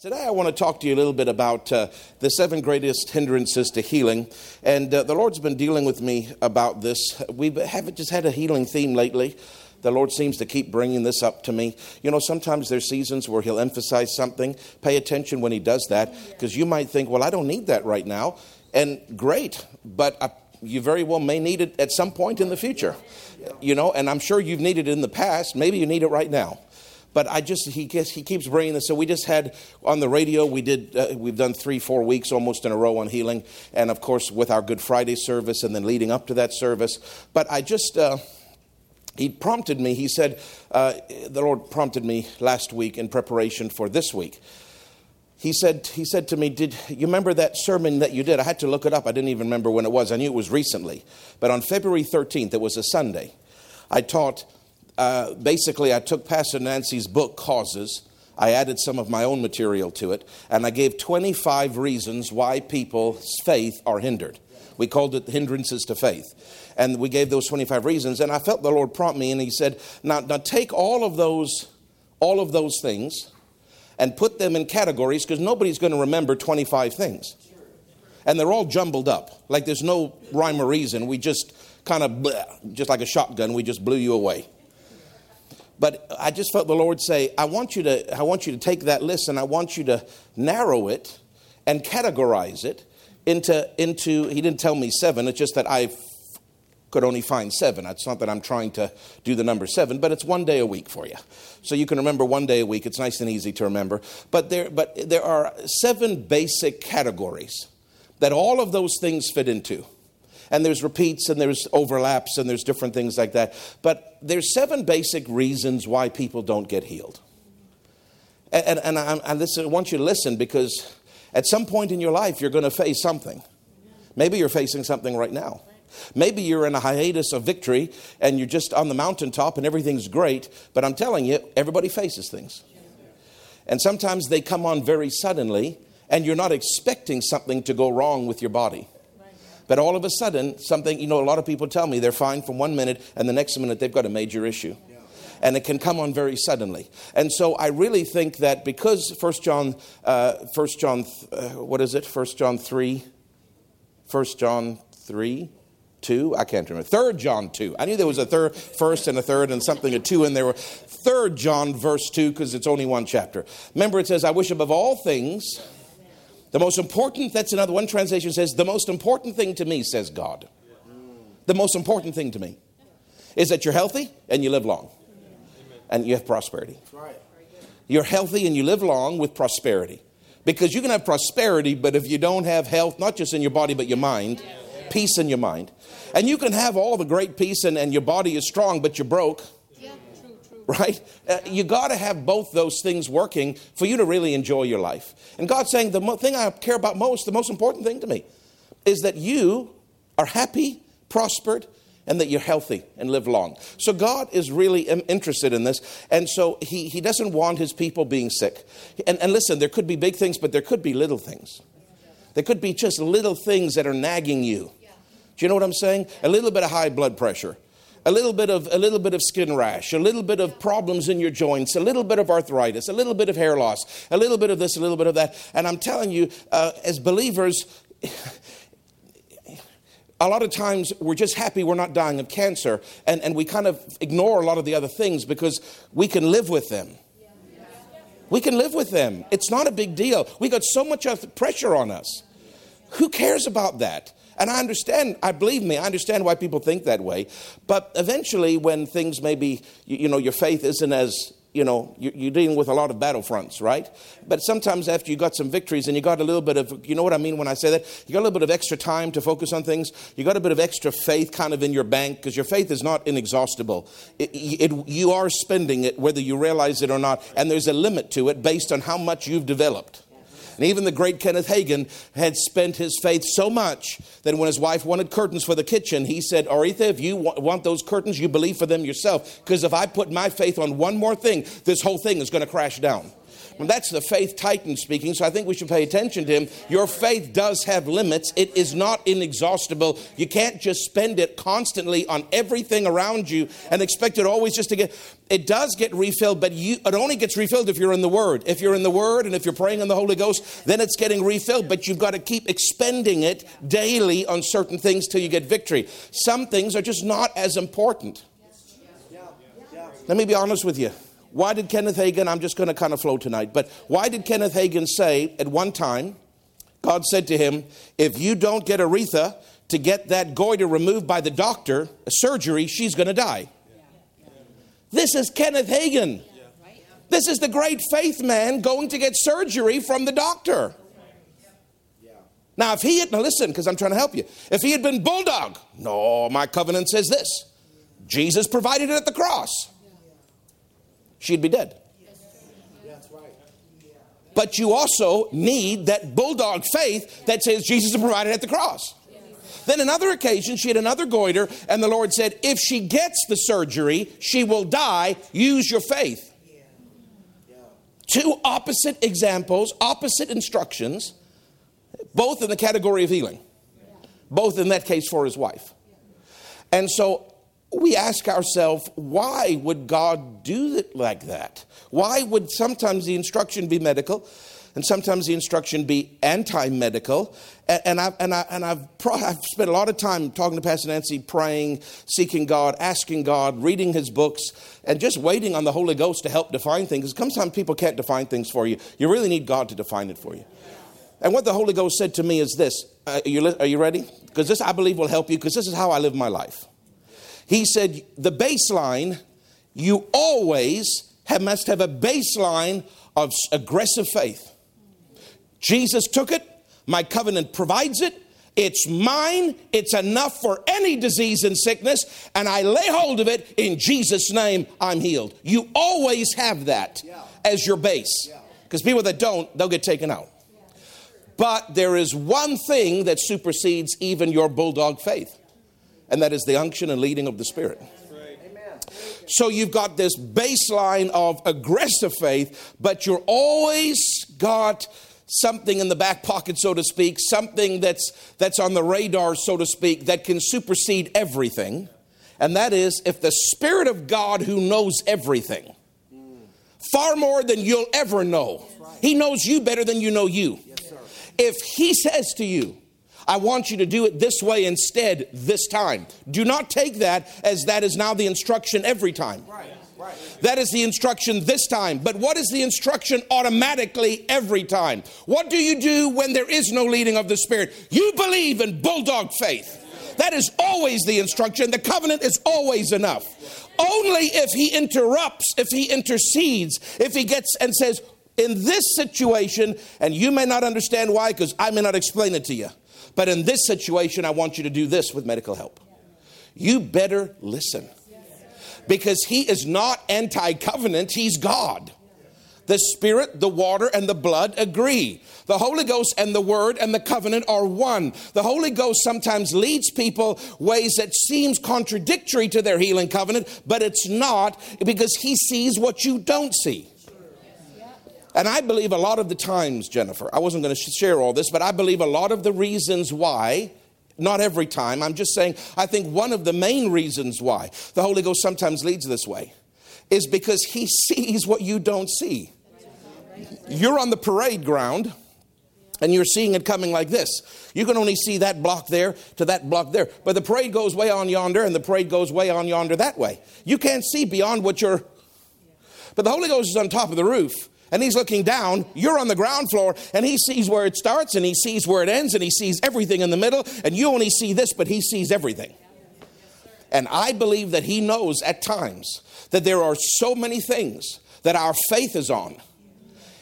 Today, I want to talk to you a little bit about uh, the seven greatest hindrances to healing. And uh, the Lord's been dealing with me about this. We haven't just had a healing theme lately. The Lord seems to keep bringing this up to me. You know, sometimes there's seasons where He'll emphasize something. Pay attention when He does that, because you might think, well, I don't need that right now. And great, but I, you very well may need it at some point in the future. You know, and I'm sure you've needed it in the past. Maybe you need it right now but I just he gets, he keeps bringing this. So we just had on the radio. We did uh, we've done three four weeks almost in a row on healing, and of course with our Good Friday service, and then leading up to that service. But I just. Uh, he prompted me, he said, uh, the Lord prompted me last week in preparation for this week. He said, he said to me, Did you remember that sermon that you did? I had to look it up. I didn't even remember when it was. I knew it was recently. But on February 13th, it was a Sunday, I taught uh, basically, I took Pastor Nancy's book, Causes. I added some of my own material to it, and I gave 25 reasons why people's faith are hindered. We called it hindrances to faith. And we gave those 25 reasons, and I felt the Lord prompt me, and He said, Now, now take all of those, all of those things and put them in categories because nobody's going to remember 25 things. And they're all jumbled up. Like there's no rhyme or reason. We just kind of, just like a shotgun, we just blew you away. But I just felt the Lord say, I want you to, I want you to take that list and I want you to narrow it and categorize it into, into he didn't tell me seven, it's just that I could only find seven. It's not that I'm trying to do the number seven, but it's one day a week for you. So you can remember one day a week. It's nice and easy to remember. But there, but there are seven basic categories that all of those things fit into and there's repeats and there's overlaps and there's different things like that. But there's seven basic reasons why people don't get healed. And, and, and I, I, want you to listen because at some point in your life you're going to face something. Maybe you're facing something right now. Maybe you're in a hiatus of victory and you're just on the mountaintop and everything's great, but I'm telling you, everybody faces things. And sometimes they come on very suddenly and you're not expecting something to go wrong with your body. But all of a sudden, something, you know, a lot of people tell me they're fine from one minute and the next minute they've got a major issue. And it can come on very suddenly. And so I really think that because 1 John, uh, 1 John, uh, what is it? 1 John 3, 1 John 3, 2, I can't remember. 3 John 2. I knew there was a third, first and a third and something, a two in there. 3 John verse 2, because it's only one chapter. Remember, it says, I wish above all things the most important, that's another one translation says, the most important thing to me, says God. The most important thing to me is that you're healthy and you live long and you have prosperity. You're healthy and you live long with prosperity. Because you can have prosperity, but if you don't have health, not just in your body, but your mind, peace in your mind. And you can have all the great peace and, and your body is strong, but you're broke right? Uh, you got to have both those things working for you to really enjoy your life. And God's saying the mo- thing I care about most, the most important thing to me, is that you are happy, prospered, and that you're healthy and live long. So God is really interested in this. And so he, he doesn't want his people being sick. And, and listen, there could be big things, but there could be little things. There could be just little things that are nagging you. Do you know what I'm saying? A little bit of high blood pressure a little bit of a little bit of skin rash, a little bit of problems in your joints, a little bit of arthritis, a little bit of hair loss, a little bit of this, a little bit of that. And I'm telling you, uh, as believers, a lot of times we're just happy we're not dying of cancer, and, and we kind of ignore a lot of the other things because we can live with them. We can live with them. It's not a big deal. We got so much pressure on us. Who cares about that? And I understand, I believe me, I understand why people think that way. But eventually, when things maybe, you, you know, your faith isn't as you know, you're dealing with a lot of battlefronts, right? But sometimes after you got some victories and you got a little bit of, you know what I mean when I say that? You got a little bit of extra time to focus on things. You got a bit of extra faith kind of in your bank because your faith is not inexhaustible. It, it, you are spending it whether you realize it or not, and there's a limit to it based on how much you've developed. And even the great Kenneth Hagin had spent his faith so much that when his wife wanted curtains for the kitchen, he said, Oretha, if you want those curtains, you believe for them yourself. Because if I put my faith on one more thing, this whole thing is going to crash down. That's the faith titan speaking, so I think we should pay attention to him. Your faith does have limits, it is not inexhaustible. You can't just spend it constantly on everything around you and expect it always just to get. It does get refilled, but you, it only gets refilled if you're in the Word. If you're in the Word and if you're praying in the Holy Ghost, then it's getting refilled, but you've got to keep expending it daily on certain things till you get victory. Some things are just not as important. Let me be honest with you. Why did Kenneth Hagin, I'm just going to kind of flow tonight, but why did Kenneth Hagin say at one time, God said to him, if you don't get Oretha to get that goiter removed by the doctor, a surgery, she's going to die. This is Kenneth Hagin. This is the great faith man going to get surgery from the doctor. Now, if he had, now listen, because I'm trying to help you. If he had been bulldog, no, my covenant says this Jesus provided it at the cross she'd be dead. But you also need that bulldog faith that says Jesus is provided at the cross. Then another occasion, she had another goiter, and the Lord said, If she gets the surgery, she will die. Use your faith. Two opposite examples, opposite instructions, both in the category of healing, both in that case for his wife. And so we ask ourselves, why would God do it like that? Why would sometimes the instruction be medical and sometimes the instruction be anti medical? And, I've, and, I, and I've, pro- I've spent a lot of time talking to Pastor Nancy, praying, seeking God, asking God, reading his books, and just waiting on the Holy Ghost to help define things. Because sometimes people can't define things for you. You really need God to define it for you. And what the Holy Ghost said to me is this uh, are, you, are you ready? Because this, I believe, will help you, because this is how I live my life. He said, the baseline, you always have, must have a baseline of aggressive faith. Jesus took it, my covenant provides it. It's mine. It's enough for any disease and sickness, and I lay hold of it in Jesus' name. I'm healed. You always have that yeah. as your base, because people that don't, they'll get taken out. But there is one thing that supersedes even your bulldog faith and that is the unction and leading of the Spirit. So you've got this baseline of aggressive faith, but you're always got something in the back pocket, so to speak, something that's, that's on the radar, so to speak, that can supersede everything. And that is if the Spirit of God who knows everything, far more than you'll ever know, He knows you better than you know you. If He says to you, I want you to do it this way instead this time. Do not take that as that is now the instruction every time. Right. Right. That is the instruction this time. But what is the instruction automatically every time? What do you do when there is no leading of the Spirit? You believe in bulldog faith. That is always the instruction. The covenant is always enough. Only if he interrupts, if he intercedes, if he gets and says, in this situation, and you may not understand why, because I may not explain it to you. But in this situation, I want you to do this with medical help. You better listen. Because he is not anti covenant, he's God. The Spirit, the water, and the blood agree. The Holy Ghost and the Word and the covenant are one. The Holy Ghost sometimes leads people ways that seems contradictory to their healing covenant, but it's not because He sees what you don't see. And I believe a lot of the times, Jennifer, I wasn't going to share all this, but I believe a lot of the reasons why, not every time, I'm just saying, I think one of the main reasons why the Holy Ghost sometimes leads this way is because He sees what you don't see. You're on the parade ground and you're seeing it coming like this. You can only see that block there to that block there. But the parade goes way on yonder and the parade goes way on yonder that way. You can't see beyond what you're. But the Holy Ghost is on top of the roof and he's looking down. You're on the ground floor, and he sees where it starts, and he sees where it ends, and he sees everything in the middle, and you only see this, but he sees everything. And I believe that he knows at times that there are so many things that our faith is on.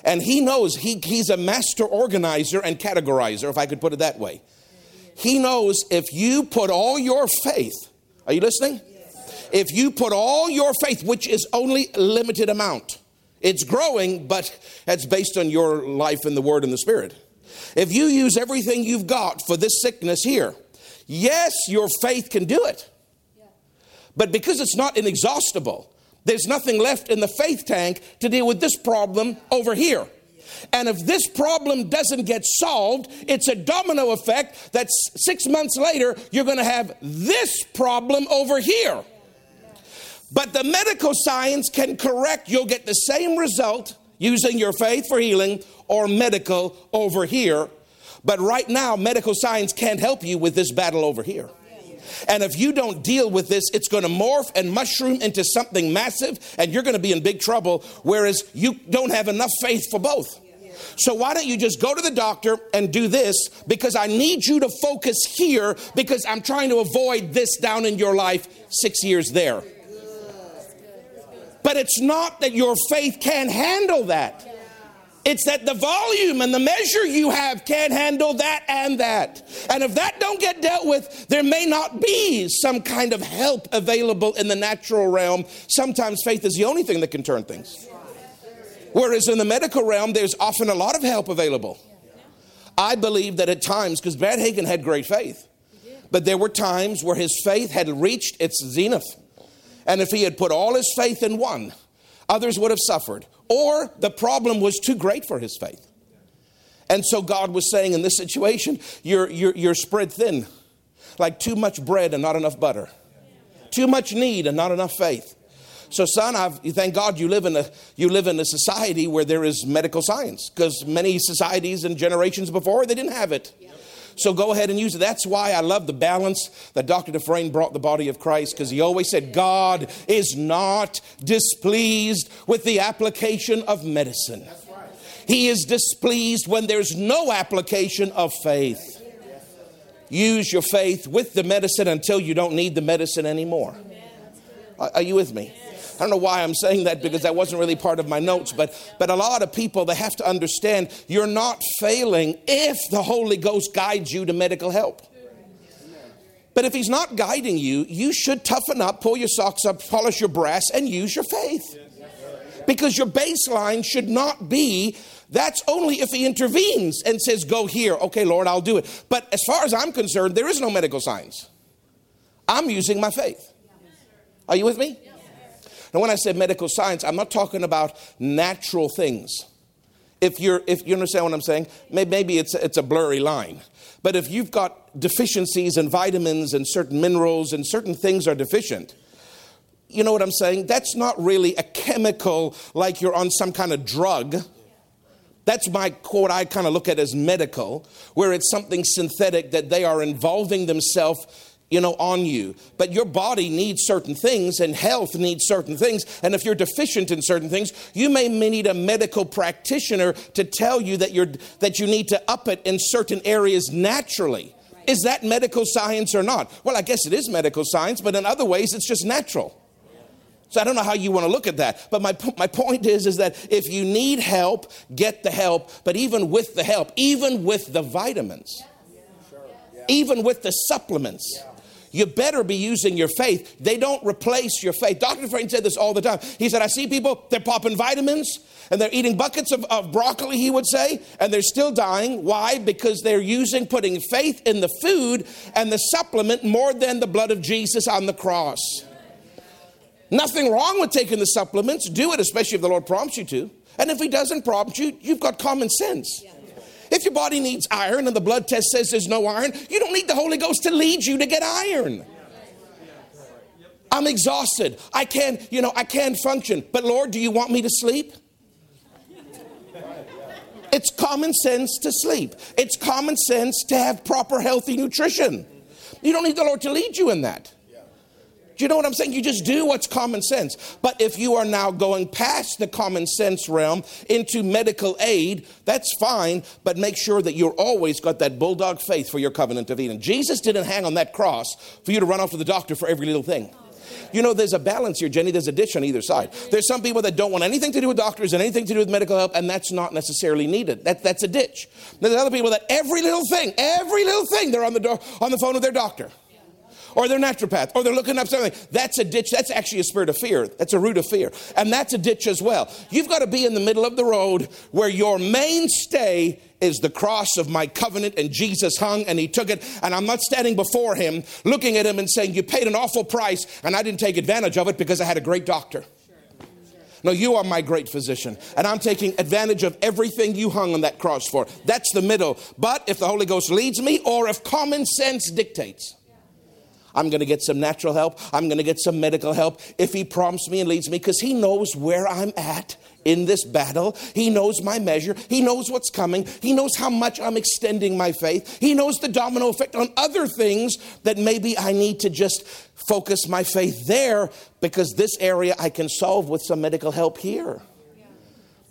And he knows he, he's a master organizer and categorizer, if I could put it that way. He knows if you put all your faith, are you listening? If you put all your faith, which is only a limited amount, it's growing, but it's based on your life in the Word and the Spirit. If you use everything you've got for this sickness here, yes, your faith can do it. But because it's not inexhaustible, there's nothing left in the faith tank to deal with this problem over here. And if this problem doesn't get solved, it's a domino effect that six months later, you're going to have this problem over here. But the medical science can correct, you'll get the same result using your faith for healing or medical over here. But right now, medical science can't help you with this battle over here. And if you don't deal with this, it's going to morph and mushroom into something massive, and you're going to be in big trouble, whereas you don't have enough faith for both. So why don't you just go to the doctor and do this because I need you to focus here because I'm trying to avoid this down in your life 6 years there. But it's not that your faith can't handle that. It's that the volume and the measure you have can't handle that and that. And if that don't get dealt with, there may not be some kind of help available in the natural realm. Sometimes faith is the only thing that can turn things. Whereas in the medical realm, there's often a lot of help available. I believe that at times, because Brad Hagin had great faith, but there were times where his faith had reached its zenith. And if he had put all his faith in one, others would have suffered. Or the problem was too great for his faith. And so God was saying in this situation, you're, you're, you're spread thin, like too much bread and not enough butter, too much need and not enough faith. So, son, I've, thank God you live in a you live in a society where there is medical science, because many societies and generations before they didn't have it. So go ahead and use it. That's why I love the balance that Dr. Dufresne brought the body of Christ because he always said God is not displeased with the application of medicine. He is displeased when there's no application of faith. Use your faith with the medicine until you don't need the medicine anymore. Are you with me? I don't know why I'm saying that because that wasn't really part of my notes, but, but a lot of people, they have to understand you're not failing if the Holy Ghost guides you to medical help. But if he's not guiding you, you should toughen up, pull your socks up, polish your brass, and use your faith. Because your baseline should not be that's only if he intervenes and says, Go here. Okay, Lord, I'll do it. But as far as I'm concerned, there is no medical science. I'm using my faith. Are you with me? And when I say medical science, I'm not talking about natural things. If you're, if you understand what I'm saying, maybe it's, it's a blurry line. But if you've got deficiencies in vitamins and certain minerals and certain things are deficient, you know what I'm saying? That's not really a chemical like you're on some kind of drug. That's my quote I kind of look at as medical, where it's something synthetic that they are involving themselves you know, on you. But your body needs certain things and health needs certain things. And if you're deficient in certain things, you may need a medical practitioner to tell you that you're that you need to up it in certain areas naturally. Is that medical science or not? Well, I guess it is medical science, but in other ways it's just natural. So I don't know how you want to look at that. But my, my point is, is that if you need help, get the help. But even with the help, even with the vitamins, even with the supplements, you better be using your faith. They don't replace your faith. Dr. Frank said this all the time. He said, I see people, they're popping vitamins and they're eating buckets of, of broccoli, he would say, and they're still dying. Why? Because they're using, putting faith in the food and the supplement more than the blood of Jesus on the cross. Nothing wrong with taking the supplements. Do it, especially if the Lord prompts you to. And if He doesn't prompt you, you've got common sense. If your body needs iron and the blood test says there's no iron, you don't need the Holy Ghost to lead you to get iron. I'm exhausted. I can't, you know, I can't function. But Lord, do you want me to sleep? It's common sense to sleep. It's common sense to have proper healthy nutrition. You don't need the Lord to lead you in that. Do you know what I'm saying? You just do what's common sense. But if you are now going past the common sense realm into medical aid, that's fine, but make sure that you're always got that bulldog faith for your covenant of Eden. Jesus didn't hang on that cross for you to run off to the doctor for every little thing. You know, there's a balance here, Jenny. There's a ditch on either side. There's some people that don't want anything to do with doctors and anything to do with medical help, and that's not necessarily needed. That, that's a ditch. There's other people that every little thing, every little thing, they're on the, door, on the phone with their doctor or they're naturopath, or they're looking up something. That's a ditch. That's actually a spirit of fear. That's a root of fear. And that's a ditch as well. You've got to be in the middle of the road where your mainstay is the cross of my covenant and Jesus hung and he took it and I'm not standing before him looking at him and saying you paid an awful price and I didn't take advantage of it because I had a great doctor. No, you are my great physician. And I'm taking advantage of everything you hung on that cross for. That's the middle. But if the Holy Ghost leads me or if common sense dictates, I'm going to get some natural help. I'm going to get some medical help if He prompts me and leads me because He knows where I'm at in this battle. He knows my measure. He knows what's coming. He knows how much I'm extending my faith. He knows the domino effect on other things that maybe I need to just focus my faith there because this area I can solve with some medical help here.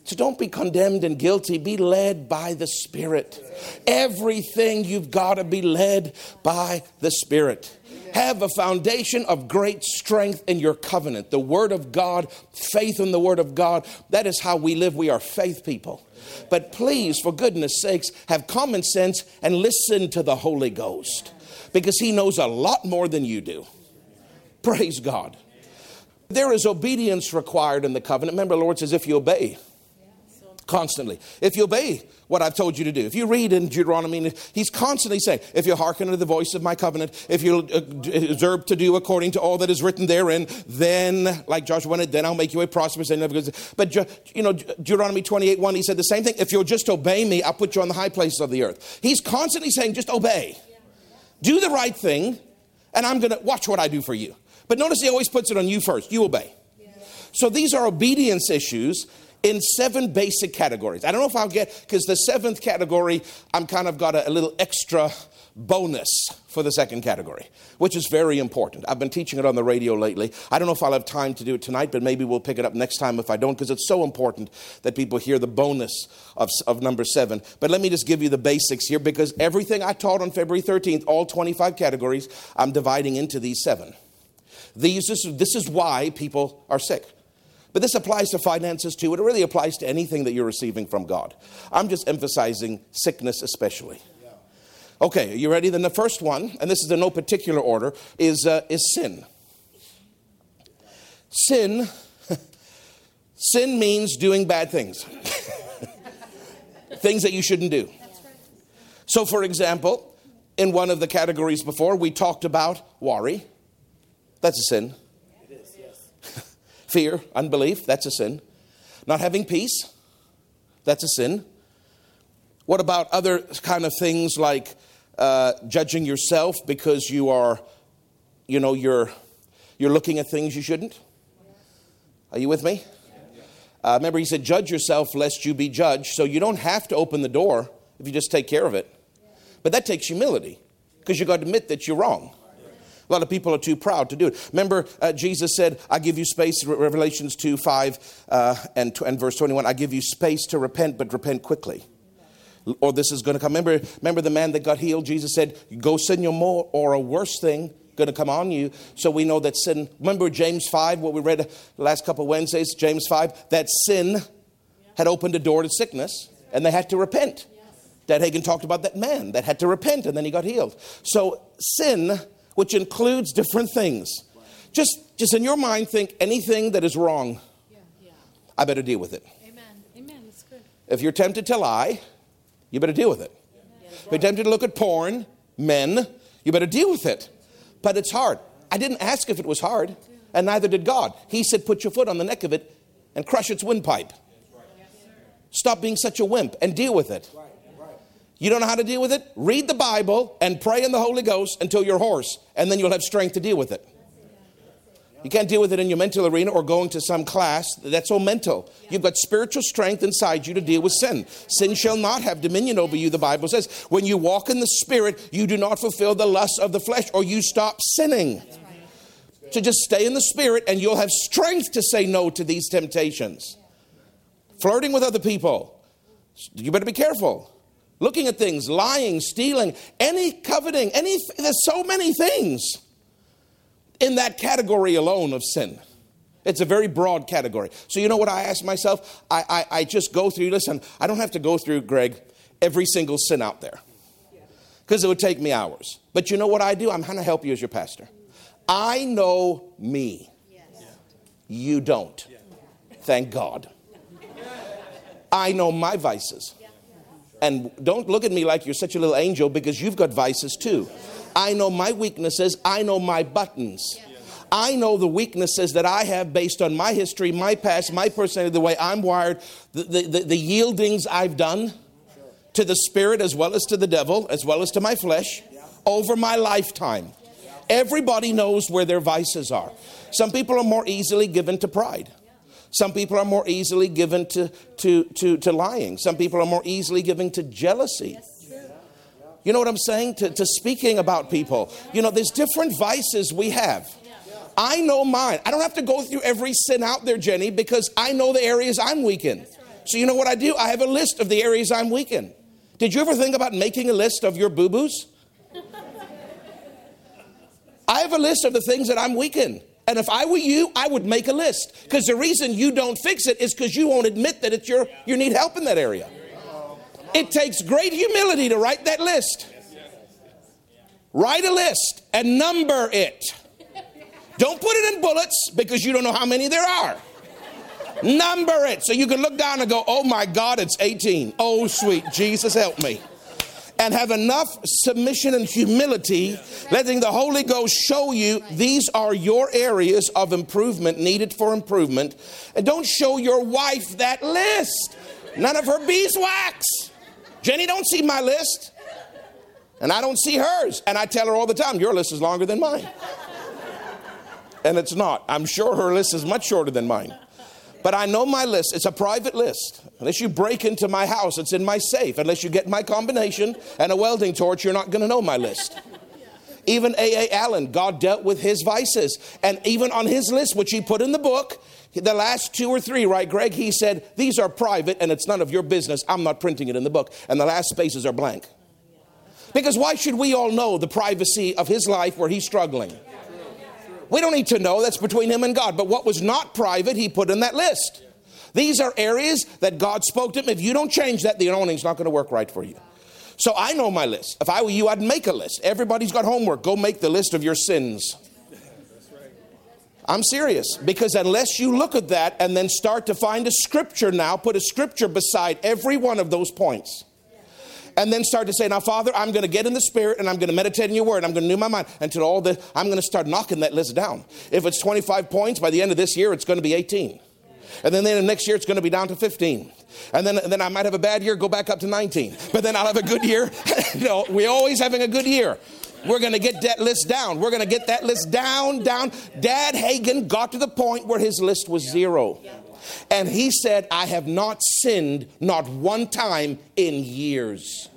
So don't be condemned and guilty. Be led by the Spirit. Everything you've got to be led by the Spirit have a foundation of great strength in your covenant. The Word of God, faith in the Word of God. That is how we live. We are faith people. But please, for goodness sakes, have common sense and listen to the Holy Ghost because He knows a lot more than you do. Praise God. There is obedience required in the covenant. Remember, the Lord says, if you obey, constantly. If you obey what I've told you to do, if you read in Deuteronomy, he's constantly saying, if you hearken to the voice of my covenant, if you uh, observe to do according to all that is written therein, then, like Joshua wanted, then I'll make you a prosperous and never But, you know, Deuteronomy 28 1, he said the same thing. If you'll just obey me, I'll put you on the high places of the earth. He's constantly saying, just obey. Do the right thing, and I'm going to watch what I do for you. But notice he always puts it on you first. You obey. So these are obedience issues in seven basic categories. I don't know if I'll get, because the seventh category, I'm kind of got a, a, little extra bonus for the second category, which is very important. I've been teaching it on the radio lately. I don't know if I'll have time to do it tonight, but maybe we'll pick it up next time if I don't, because it's so important that people hear the bonus of, of number seven. But let me just give you the basics here, because everything I taught on February 13th, all 25 categories, I'm dividing into these seven. These, this, this is why people are sick. But this applies to finances too. It really applies to anything that you're receiving from God. I'm just emphasizing sickness especially. Okay, are you ready? Then the first one, and this is in no particular order, is, uh, is sin. Sin, sin means doing bad things, things that you shouldn't do. So, for example, in one of the categories before, we talked about worry. That's a sin. Fear, unbelief, that's a sin. Not having peace, that's a sin. What about other kind of things like uh, judging yourself because you are, you know, you're, you're looking at things you shouldn't? Are you with me? Uh, remember, he said, judge yourself lest you be judged. So you don't have to open the door if you just take care of it. But that takes humility because you've got to admit that you're wrong. A lot of people are too proud to do it. Remember, uh, Jesus said, I give you space, Revelations 2 5 uh, and, and verse 21, I give you space to repent, but repent quickly. Or this is going to come. Remember, remember the man that got healed? Jesus said, Go sin no more, or a worse thing going to come on you. So we know that sin. Remember James 5, what we read the last couple Wednesdays, James 5, that sin had opened a door to sickness and they had to repent. Dad Hagin talked about that man that had to repent and then he got healed. So sin which includes different things. Just, just in your mind, think anything that is wrong, yeah, yeah. I better deal with it. Amen. Amen. That's good. If you're tempted to lie, you better deal with it. If you're tempted to look at porn, men, you better deal with it. But it's hard. I didn't ask if it was hard, and neither did God. He said, put your foot on the neck of it and crush its windpipe. Stop being such a wimp and deal with it. You don't know how to deal with it? Read the Bible and pray in the Holy Ghost until you're hoarse, and then you'll have strength to deal with it. You can't deal with it in your mental arena or going to some class. That's all mental. You've got spiritual strength inside you to deal with sin. Sin shall not have dominion over you, the Bible says. When you walk in the Spirit, you do not fulfill the lusts of the flesh or you stop sinning. So just stay in the Spirit and you'll have strength to say no to these temptations. Flirting with other people, you better be careful looking at things, lying, stealing, any coveting, any there's so many things in that category alone of sin. It's a very broad category. So you know what I ask myself? I, I, I just go through, listen, I don't have to go through, Greg, every single sin out there. Because it would take me hours. But you know what I do? I'm going to help you as your pastor. I know me. You don't. Thank God. I know my vices. And don't look at me like you're such a little angel because you've got vices too. I know my weaknesses, I know my buttons. I know the weaknesses that I have based on my history, my past, my personality, the way I'm wired, the, the, the, the yieldings I've done to the Spirit as well as to the devil, as well as to my flesh, over my lifetime. Everybody knows where their vices are. Some people are more easily given to pride. Some people are more easily given to, to, to, to lying. Some people are more easily given to jealousy. You know what I'm saying? To, to speaking about people. You know, there's different vices we have. I know mine. I don't have to go through every sin out there, Jenny, because I know the areas I'm weak in. So, you know what I do? I have a list of the areas I'm weak in. Did you ever think about making a list of your boo boos? I have a list of the things that I'm weak in. And if I were you, I would make a list. Because the reason you don't fix it is because you won't admit that it's your, you need help in that area. It takes great humility to write that list. Write a list and number it. Don't put it in bullets because you don't know how many there are. Number it so you can look down and go, oh my God, it's 18. Oh, sweet Jesus, help me. And have enough submission and humility, letting the Holy Ghost show you these are your areas of improvement needed for improvement. And don't show your wife that list. None of her beeswax. Jenny don't see my list. And I don't see hers. And I tell her all the time, your list is longer than mine. And it's not. I'm sure her list is much shorter than mine. But I know my list. It's a private list. Unless you break into my house, it's in my safe. Unless you get my combination and a welding torch, you're not going to know my list. Even A.A. Allen, God dealt with his vices. And even on his list, which he put in the book, the last two or three, right, Greg? He said, These are private and it's none of your business. I'm not printing it in the book. And the last spaces are blank. Because why should we all know the privacy of his life where he's struggling? We don't need to know. That's between him and God. But what was not private, he put in that list. These are areas that God spoke to him. If you don't change that, the anointing's not going to work right for you. So I know my list. If I were you, I'd make a list. Everybody's got homework. Go make the list of your sins. I'm serious because unless you look at that and then start to find a scripture now, put a scripture beside every one of those points and then start to say, Now, Father, I'm going to get in the Spirit and I'm going to meditate in your word. I'm going to renew my mind until all the, I'm going to start knocking that list down. If it's 25 points, by the end of this year, it's going to be 18. And then, then the next year, it's going to be down to 15. And then, and then I might have a bad year, go back up to 19. But then I'll have a good year. know, we're always having a good year. We're going to get that list down. We're going to get that list down, down. Dad Hagin got to the point where his list was zero. And he said, I have not sinned not one time in years.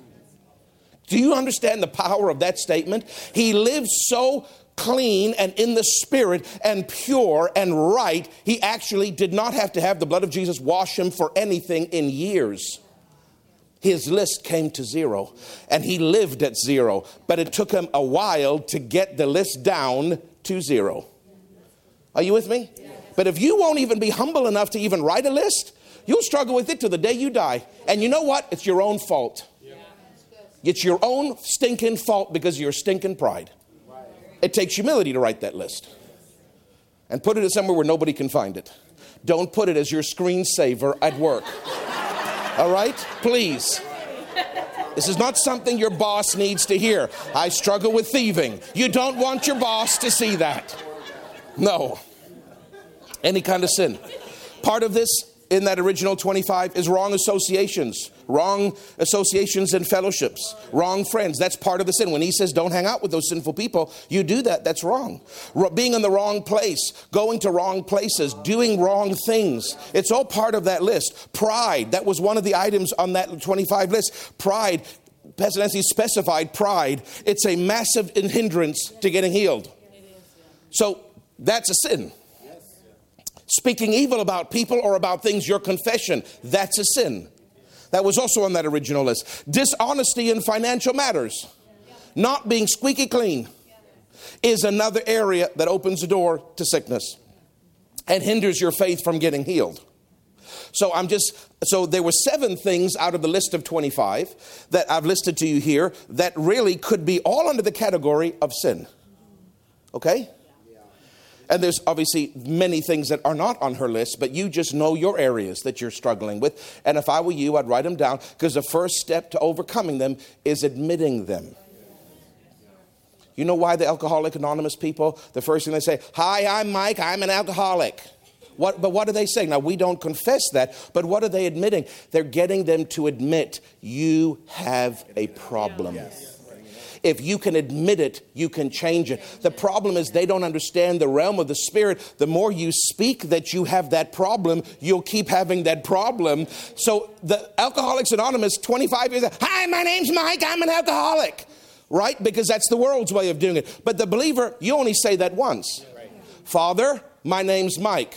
Do you understand the power of that statement? He lived so clean and in the spirit and pure and right, he actually did not have to have the blood of Jesus wash him for anything in years. His list came to zero and he lived at zero, but it took him a while to get the list down to zero. Are you with me? But if you won't even be humble enough to even write a list, you'll struggle with it till the day you die. And you know what? It's your own fault. It's your own stinking fault because of your stinking pride. It takes humility to write that list and put it somewhere where nobody can find it. Don't put it as your screensaver at work. All right? Please. This is not something your boss needs to hear. I struggle with thieving. You don't want your boss to see that. No any kind of sin. Part of this in that original 25 is wrong associations, wrong associations and fellowships, wrong friends. That's part of the sin. When he says don't hang out with those sinful people, you do that, that's wrong. Being in the wrong place, going to wrong places, doing wrong things. It's all part of that list. Pride, that was one of the items on that 25 list. Pride, Pastor Nancy specified pride. It's a massive hindrance to getting healed. So that's a sin. Speaking evil about people or about things, your confession, that's a sin. That was also on that original list. Dishonesty in financial matters, not being squeaky clean, is another area that opens the door to sickness and hinders your faith from getting healed. So I'm just so there were seven things out of the list of 25 that I've listed to you here that really could be all under the category of sin. Okay? And there's obviously many things that are not on her list, but you just know your areas that you're struggling with. And if I were you, I'd write them down because the first step to overcoming them is admitting them. You know why the Alcoholic Anonymous people, the first thing they say, Hi, I'm Mike, I'm an alcoholic. What, but what are they saying? Now, we don't confess that, but what are they admitting? They're getting them to admit you have a problem. Yes. If you can admit it, you can change it. The problem is they don't understand the realm of the Spirit. The more you speak that you have that problem, you'll keep having that problem. So the Alcoholics Anonymous, 25 years, hi, my name's Mike, I'm an alcoholic. Right? Because that's the world's way of doing it. But the believer, you only say that once. Father, my name's Mike.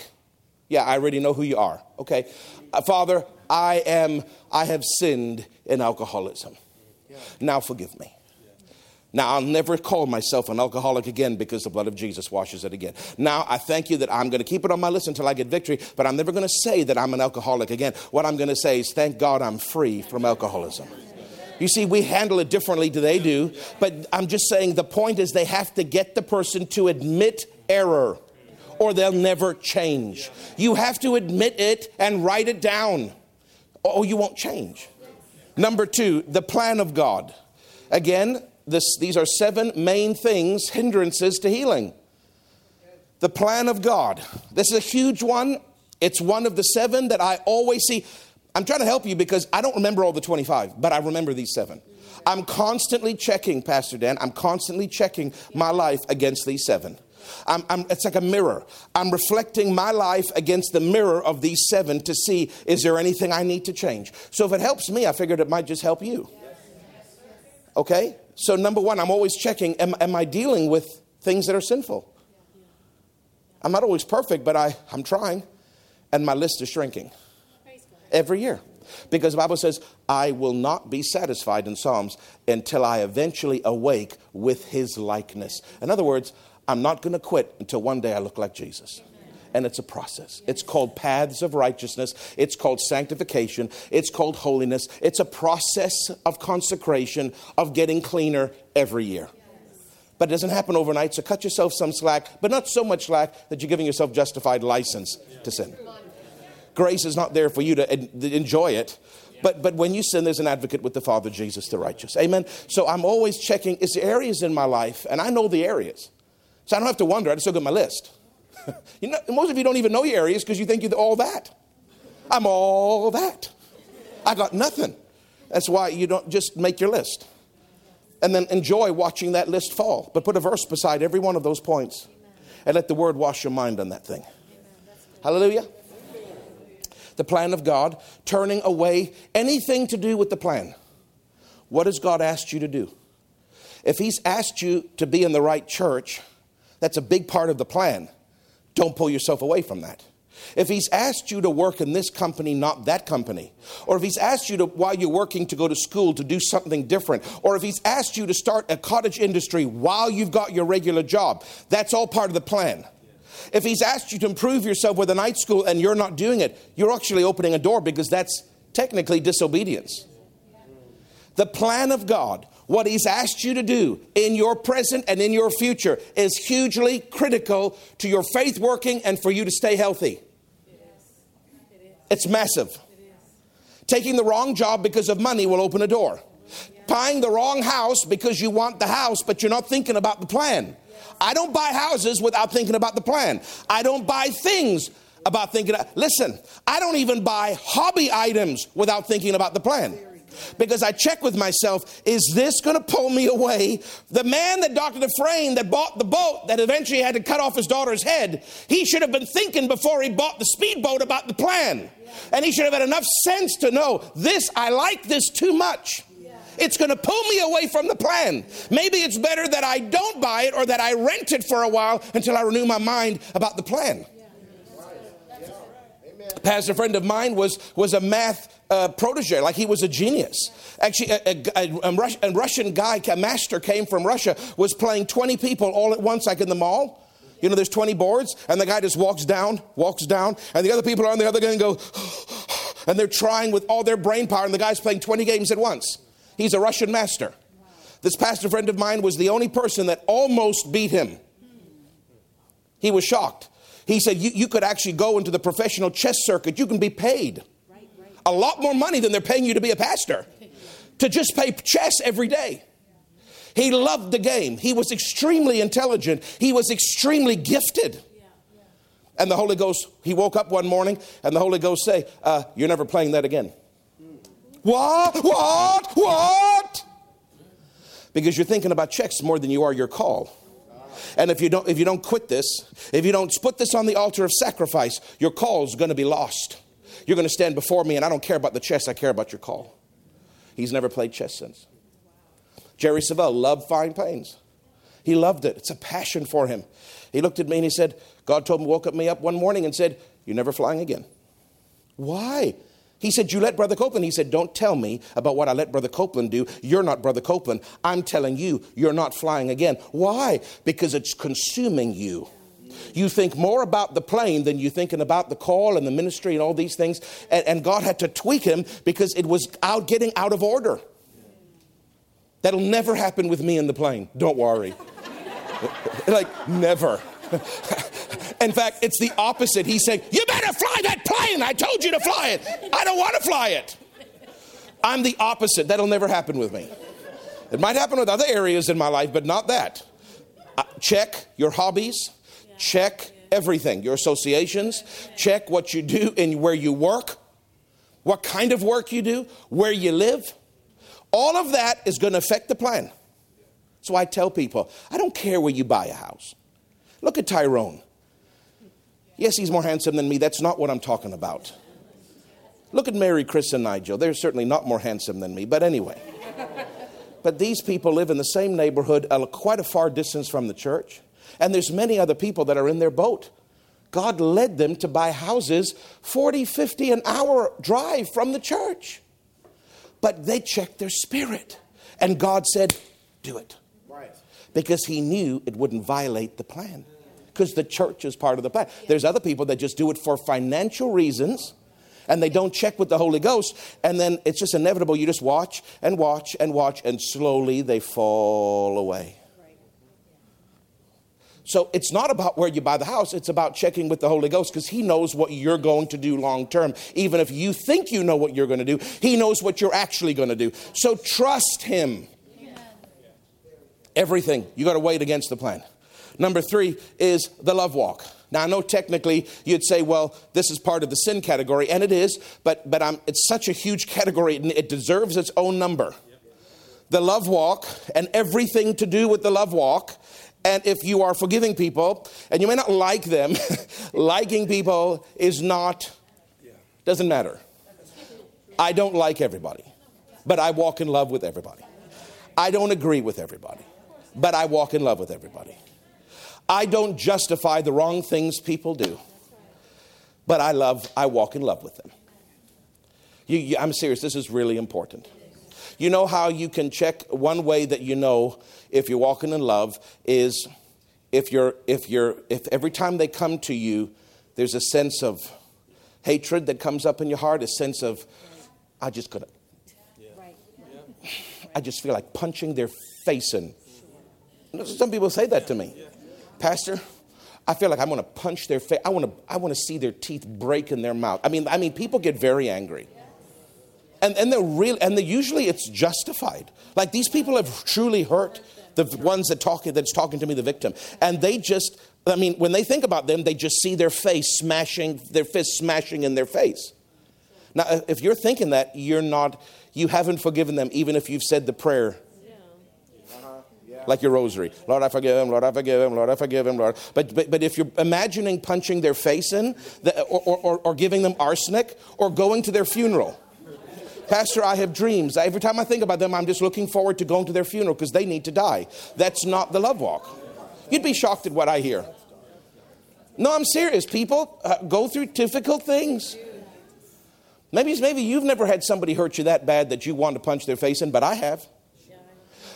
Yeah, I already know who you are. Okay. Uh, Father, I am, I have sinned in alcoholism. Now forgive me. Now, I'll never call myself an alcoholic again because the blood of Jesus washes it again. Now, I thank you that I'm going to keep it on my list until I get victory, but I'm never going to say that I'm an alcoholic again. What I'm going to say is, thank God I'm free from alcoholism. You see, we handle it differently than they do, but I'm just saying the point is they have to get the person to admit error or they'll never change. You have to admit it and write it down, or you won't change. Number two, the plan of God. Again, this, these are seven main things, hindrances to healing. The plan of God. This is a huge one. It's one of the seven that I always see. I'm trying to help you because I don't remember all the 25, but I remember these seven. I'm constantly checking, Pastor Dan, I'm constantly checking my life against these seven. I'm, I'm, it's like a mirror. I'm reflecting my life against the mirror of these seven to see is there anything I need to change. So if it helps me, I figured it might just help you. Okay? So, number one, I'm always checking am, am I dealing with things that are sinful? I'm not always perfect, but I, I'm trying. And my list is shrinking every year. Because the Bible says, I will not be satisfied in Psalms until I eventually awake with his likeness. In other words, I'm not going to quit until one day I look like Jesus and it's a process. It's called paths of righteousness, it's called sanctification, it's called holiness. It's a process of consecration, of getting cleaner every year. But it doesn't happen overnight, so cut yourself some slack, but not so much slack that you're giving yourself justified license to sin. Grace is not there for you to enjoy it. But, but when you sin, there's an advocate with the Father, Jesus the righteous. Amen. So I'm always checking, is there areas in my life, and I know the areas. So I don't have to wonder, I just look at my list. you know, most of you don't even know your areas because you think you're all that. I'm all that. I got nothing. That's why you don't just make your list and then enjoy watching that list fall. But put a verse beside every one of those points and let the word wash your mind on that thing. Hallelujah. The plan of God, turning away anything to do with the plan. What has God asked you to do? If He's asked you to be in the right church, that's a big part of the plan. Don't pull yourself away from that. If he's asked you to work in this company, not that company, or if he's asked you to, while you're working to go to school to do something different, or if he's asked you to start a cottage industry while you've got your regular job, that's all part of the plan. If he's asked you to improve yourself with a night school and you're not doing it, you're actually opening a door because that's technically disobedience. The plan of God what He's asked you to do in your present and in your future is hugely critical to your faith working and for you to stay healthy. It's massive. Taking the wrong job because of money will open a door. Buying the wrong house because you want the house, but you're not thinking about the plan. I don't buy houses without thinking about the plan. I don't buy things about thinking. Listen, I don't even buy hobby items without thinking about the plan because I check with myself, is this going to pull me away? The man that Dr. Dufresne that bought the boat that eventually had to cut off his daughter's head, he should have been thinking before he bought the speedboat about the plan. And he should have had enough sense to know this, I like this too much. It's going to pull me away from the plan. Maybe it's better that I don't buy it or that I rent it for a while until I renew my mind about the plan. Pastor friend of mine was, was a math protege, like he was a genius. Actually, a, a, a, a, Russian guy, a master came from Russia, was playing 20 people all at once, like in the mall. You know, there's 20 boards, and the guy just walks down, walks down, and the other people are on the other end and go, and they're trying with all their brain power, and the guy's playing 20 games at once. He's a Russian master. This pastor friend of mine was the only person that almost beat him. He was shocked. He said, you, you could actually go into the professional chess circuit, you can be paid a lot more money than they're paying you to be a pastor to just play chess every day. He loved the game. He was extremely intelligent. He was extremely gifted. And the Holy Ghost, he woke up one morning and the Holy Ghost say, uh, you're never playing that again. What? What? What? Because you're thinking about checks more than you are your call. And if you don't, if you don't quit this, if you don't put this on the altar of sacrifice, your call is going to be lost. You're going to stand before me, and I don't care about the chess, I care about your call. He's never played chess since. Jerry Savelle loved fine planes. He loved it. It's a passion for him. He looked at me and he said, God told him, woke up me up one morning and said, You're never flying again. Why? He said, You let Brother Copeland. He said, Don't tell me about what I let Brother Copeland do. You're not Brother Copeland. I'm telling you, you're not flying again. Why? Because it's consuming you. You think more about the plane than you're thinking about the call and the ministry and all these things. And, and God had to tweak him because it was out getting out of order. That'll never happen with me in the plane. Don't worry. like, never. In fact, it's the opposite. He's saying, You better fly that plane. I told you to fly it. I don't want to fly it. I'm the opposite. That'll never happen with me. It might happen with other areas in my life, but not that. Uh, check your hobbies, check everything, your associations, check what you do and where you work, what kind of work you do, where you live. All of that is going to affect the plan. So I tell people, I don't care where you buy a house. Look at Tyrone. Yes, he's more handsome than me. That's not what I'm talking about. Look at Mary, Chris, and Nigel. They're certainly not more handsome than me, but anyway. But these people live in the same neighborhood, uh, quite a far distance from the church. And there's many other people that are in their boat. God led them to buy houses 40, 50 an hour drive from the church. But they checked their spirit. And God said, Do it. Right. Because He knew it wouldn't violate the plan because the church is part of the plan. There's other people that just do it for financial reasons and they don't check with the Holy Ghost, and then it's just inevitable. You just watch and watch and watch, and slowly they fall away. So it's not about where you buy the house, it's about checking with the Holy Ghost because He knows what you're going to do long term. Even if you think you know what you're going to do, He knows what you're actually going to do. So trust Him. Everything. You got to wait against the plan. Number three is the love walk. Now, I know technically you'd say, well, this is part of the sin category, and it is, but, but I'm, it's such a huge category, and it deserves its own number. The love walk and everything to do with the love walk. And if you are forgiving people, and you may not like them, liking people is not, doesn't matter. I don't like everybody, but I walk in love with everybody. I don't agree with everybody, but I walk in love with everybody. I don't justify the wrong things people do, but I love, I walk in love with them. You, you, I'm serious, this is really important. You know how you can check one way that you know if you're walking in love is if you're if you're if every time they come to you there's a sense of hatred that comes up in your heart, a sense of I just could I just feel like punching their face in. Some people say that to me. Pastor, I feel like I'm going to punch their face. I want to, I want to see their teeth break in their mouth. I mean, I mean, people get very angry. And, and they're real, and they, usually it's justified. Like these people have truly hurt the ones that talk, that's talking to me, the victim. And they just, I mean, when they think about them, they just see their face smashing, their fist smashing in their face. Now, if you're thinking that, you're not, you haven't forgiven them, even if you've said the prayer like your rosary. Lord, I forgive him. Lord, I forgive him. Lord, I forgive him. Lord. But, but, but if you're imagining punching their face in the, or, or, or giving them arsenic or going to their funeral, Pastor, I have dreams. Every time I think about them, I'm just looking forward to going to their funeral because they need to die. That's not the love walk. You'd be shocked at what I hear. No, I'm serious. People uh, go through difficult things. Maybe, maybe you've never had somebody hurt you that bad that you want to punch their face in, but I have.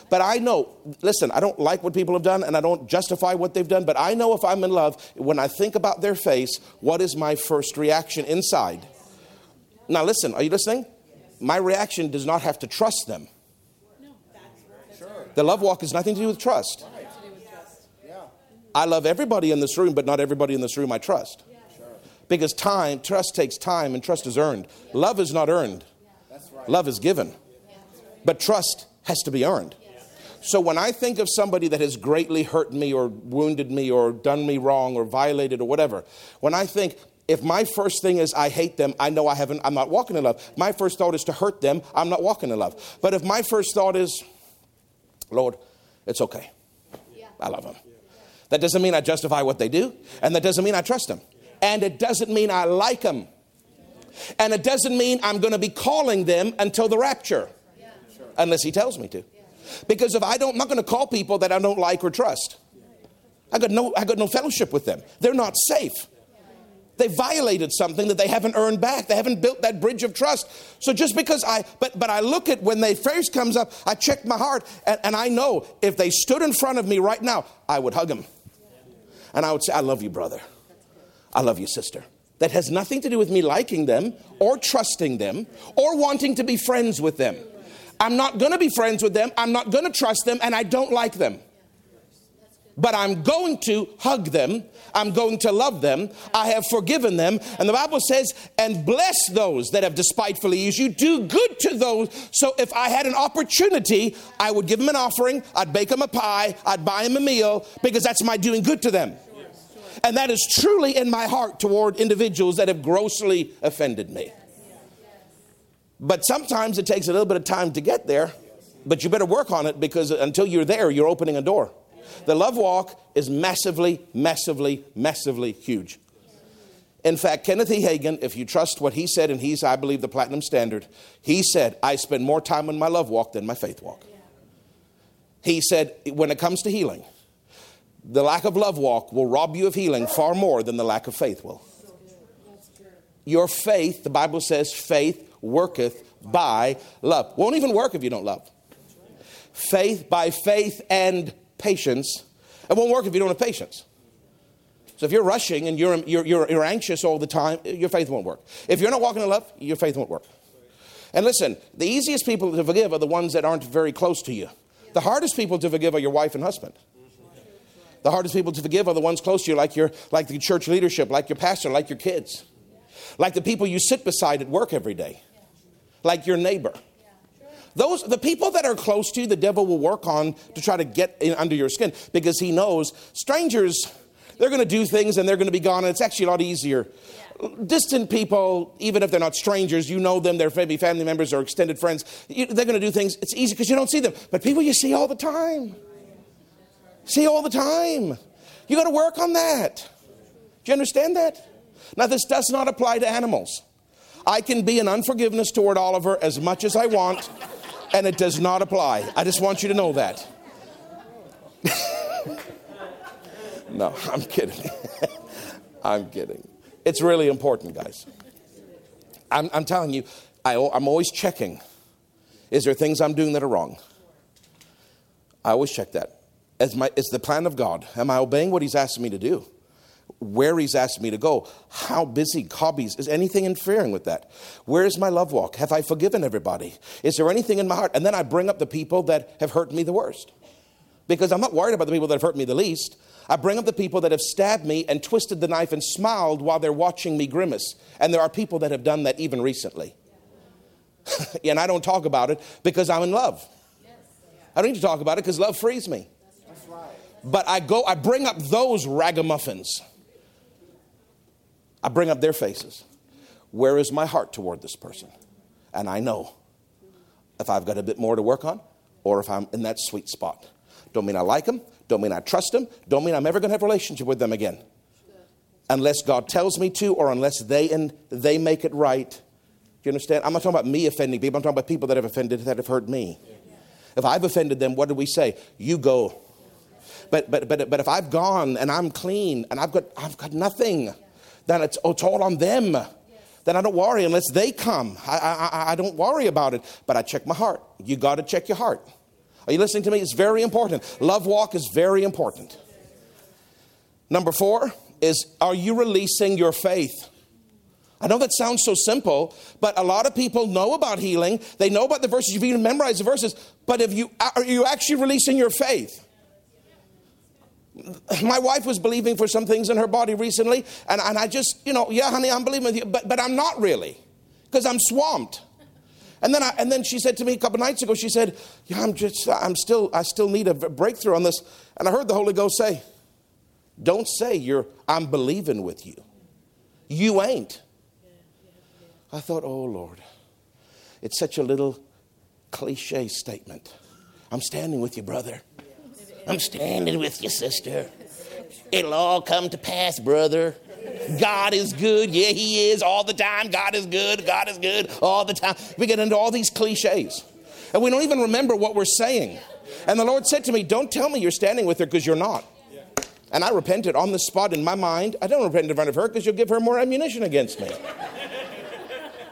But I know, listen, I don't like what people have done and I don't justify what they've done, but I know if I'm in love, when I think about their face, what is my first reaction inside? Now, listen, are you listening? My reaction does not have to trust them. The love walk has nothing to do with trust. I love everybody in this room, but not everybody in this room I trust. Because time, trust takes time, and trust is earned. Love is not earned, love is given. But trust has to be earned. So when I think of somebody that has greatly hurt me or wounded me or done me wrong or violated or whatever, when I think, if my first thing is I hate them, I know I haven't, I'm not walking in love. My first thought is to hurt them, I'm not walking in love. But if my first thought is, Lord, it's okay. Yeah. I love them. That doesn't mean I justify what they do, and that doesn't mean I trust them. And it doesn't mean I like them. And it doesn't mean I'm going to be calling them until the rapture, unless He tells me to. Because if I don't, I'm not going to call people that I don't like or trust. I got no, I got no fellowship with them. They're not safe. They violated something that they haven't earned back. They haven't built that bridge of trust. So just because I, but but I look at when they first comes up, I check my heart, and, and I know if they stood in front of me right now, I would hug them, and I would say, "I love you, brother. I love you, sister." That has nothing to do with me liking them or trusting them or wanting to be friends with them. I'm not going to be friends with them. I'm not going to trust them, and I don't like them. But I'm going to hug them. I'm going to love them. I have forgiven them. And the Bible says, and bless those that have despitefully used you. Do good to those. So if I had an opportunity, I would give them an offering. I'd bake them a pie. I'd buy them a meal because that's my doing good to them. And that is truly in my heart toward individuals that have grossly offended me. But sometimes it takes a little bit of time to get there, but you better work on it because until you're there, you're opening a door. The love walk is massively, massively, massively huge. In fact, Kenneth E. Hagin, if you trust what he said, and he's, I believe, the platinum standard, he said, I spend more time on my love walk than my faith walk. He said, when it comes to healing, the lack of love walk will rob you of healing far more than the lack of faith will. Your faith, the Bible says, faith worketh by love. Won't even work if you don't love. Faith by faith and patience. It won't work if you don't have patience. So if you're rushing and you're, you're, you're, you're anxious all the time, your faith won't work. If you're not walking in love, your faith won't work. And listen, the easiest people to forgive are the ones that aren't very close to you. The hardest people to forgive are your wife and husband. The hardest people to forgive are the ones close to you, like your like the church leadership, like your pastor, like your kids, like the people you sit beside at work every day like your neighbor. Those the people that are close to you, the devil will work on to try to get in under your skin because he knows strangers they're going to do things and they're going to be gone and it's actually a lot easier. Yeah. Distant people, even if they're not strangers, you know them, they're maybe family members or extended friends, you, they're going to do things. It's easy because you don't see them. But people you see all the time, see all the time. You got to work on that. Do you understand that? Now, this does not apply to animals. I can be an unforgiveness toward Oliver as much as I want, and it does not apply. I just want you to know that. no, I'm kidding. I'm kidding. It's really important, guys. I'm, I'm telling you, I, I'm always checking. Is there things I'm doing that are wrong? I always check that. As my, it's the plan of God. Am I obeying what He's asking me to do? Where he's asked me to go, how busy, hobbies, is anything interfering with that? Where is my love walk? Have I forgiven everybody? Is there anything in my heart? And then I bring up the people that have hurt me the worst. Because I'm not worried about the people that have hurt me the least. I bring up the people that have stabbed me and twisted the knife and smiled while they're watching me grimace. And there are people that have done that even recently. and I don't talk about it because I'm in love. I don't need to talk about it because love frees me. But I go, I bring up those ragamuffins I bring up their faces. Where is my heart toward this person? And I know if I've got a bit more to work on or if I'm in that sweet spot. Don't mean I like them, don't mean I trust them, don't mean I'm ever going to have a relationship with them again. Unless God tells me to or unless they and they make it right. Do you understand? I'm not talking about me offending people, I'm talking about people that have offended that have hurt me. If I've offended them, what do we say? You go. But but but but if I've gone and I'm clean and I've got I've got nothing then it's, oh, it's all on them. Then I don't worry unless they come. I, I, I don't worry about it, but I check my heart. You got to check your heart. Are you listening to me? It's very important. Love walk is very important. Number four is are you releasing your faith? I know that sounds so simple, but a lot of people know about healing. They know about the verses. You've even memorized the verses. But if you are you actually releasing your faith? My wife was believing for some things in her body recently, and, and I just, you know, yeah, honey, I'm believing with you, but, but I'm not really, because I'm swamped. And then, I, and then she said to me a couple nights ago, she said, yeah, I'm just, I'm still, I still need a breakthrough on this. And I heard the Holy Ghost say, don't say you're, I'm believing with you. You ain't. I thought, oh Lord, it's such a little cliche statement. I'm standing with you, brother. I'm standing with you, sister. It'll all come to pass, brother. God is good. Yeah, He is all the time. God is good. God is good all the time. We get into all these cliches. And we don't even remember what we're saying. And the Lord said to me, Don't tell me you're standing with her because you're not. And I repented on the spot in my mind. I don't repent in front of her because you'll give her more ammunition against me.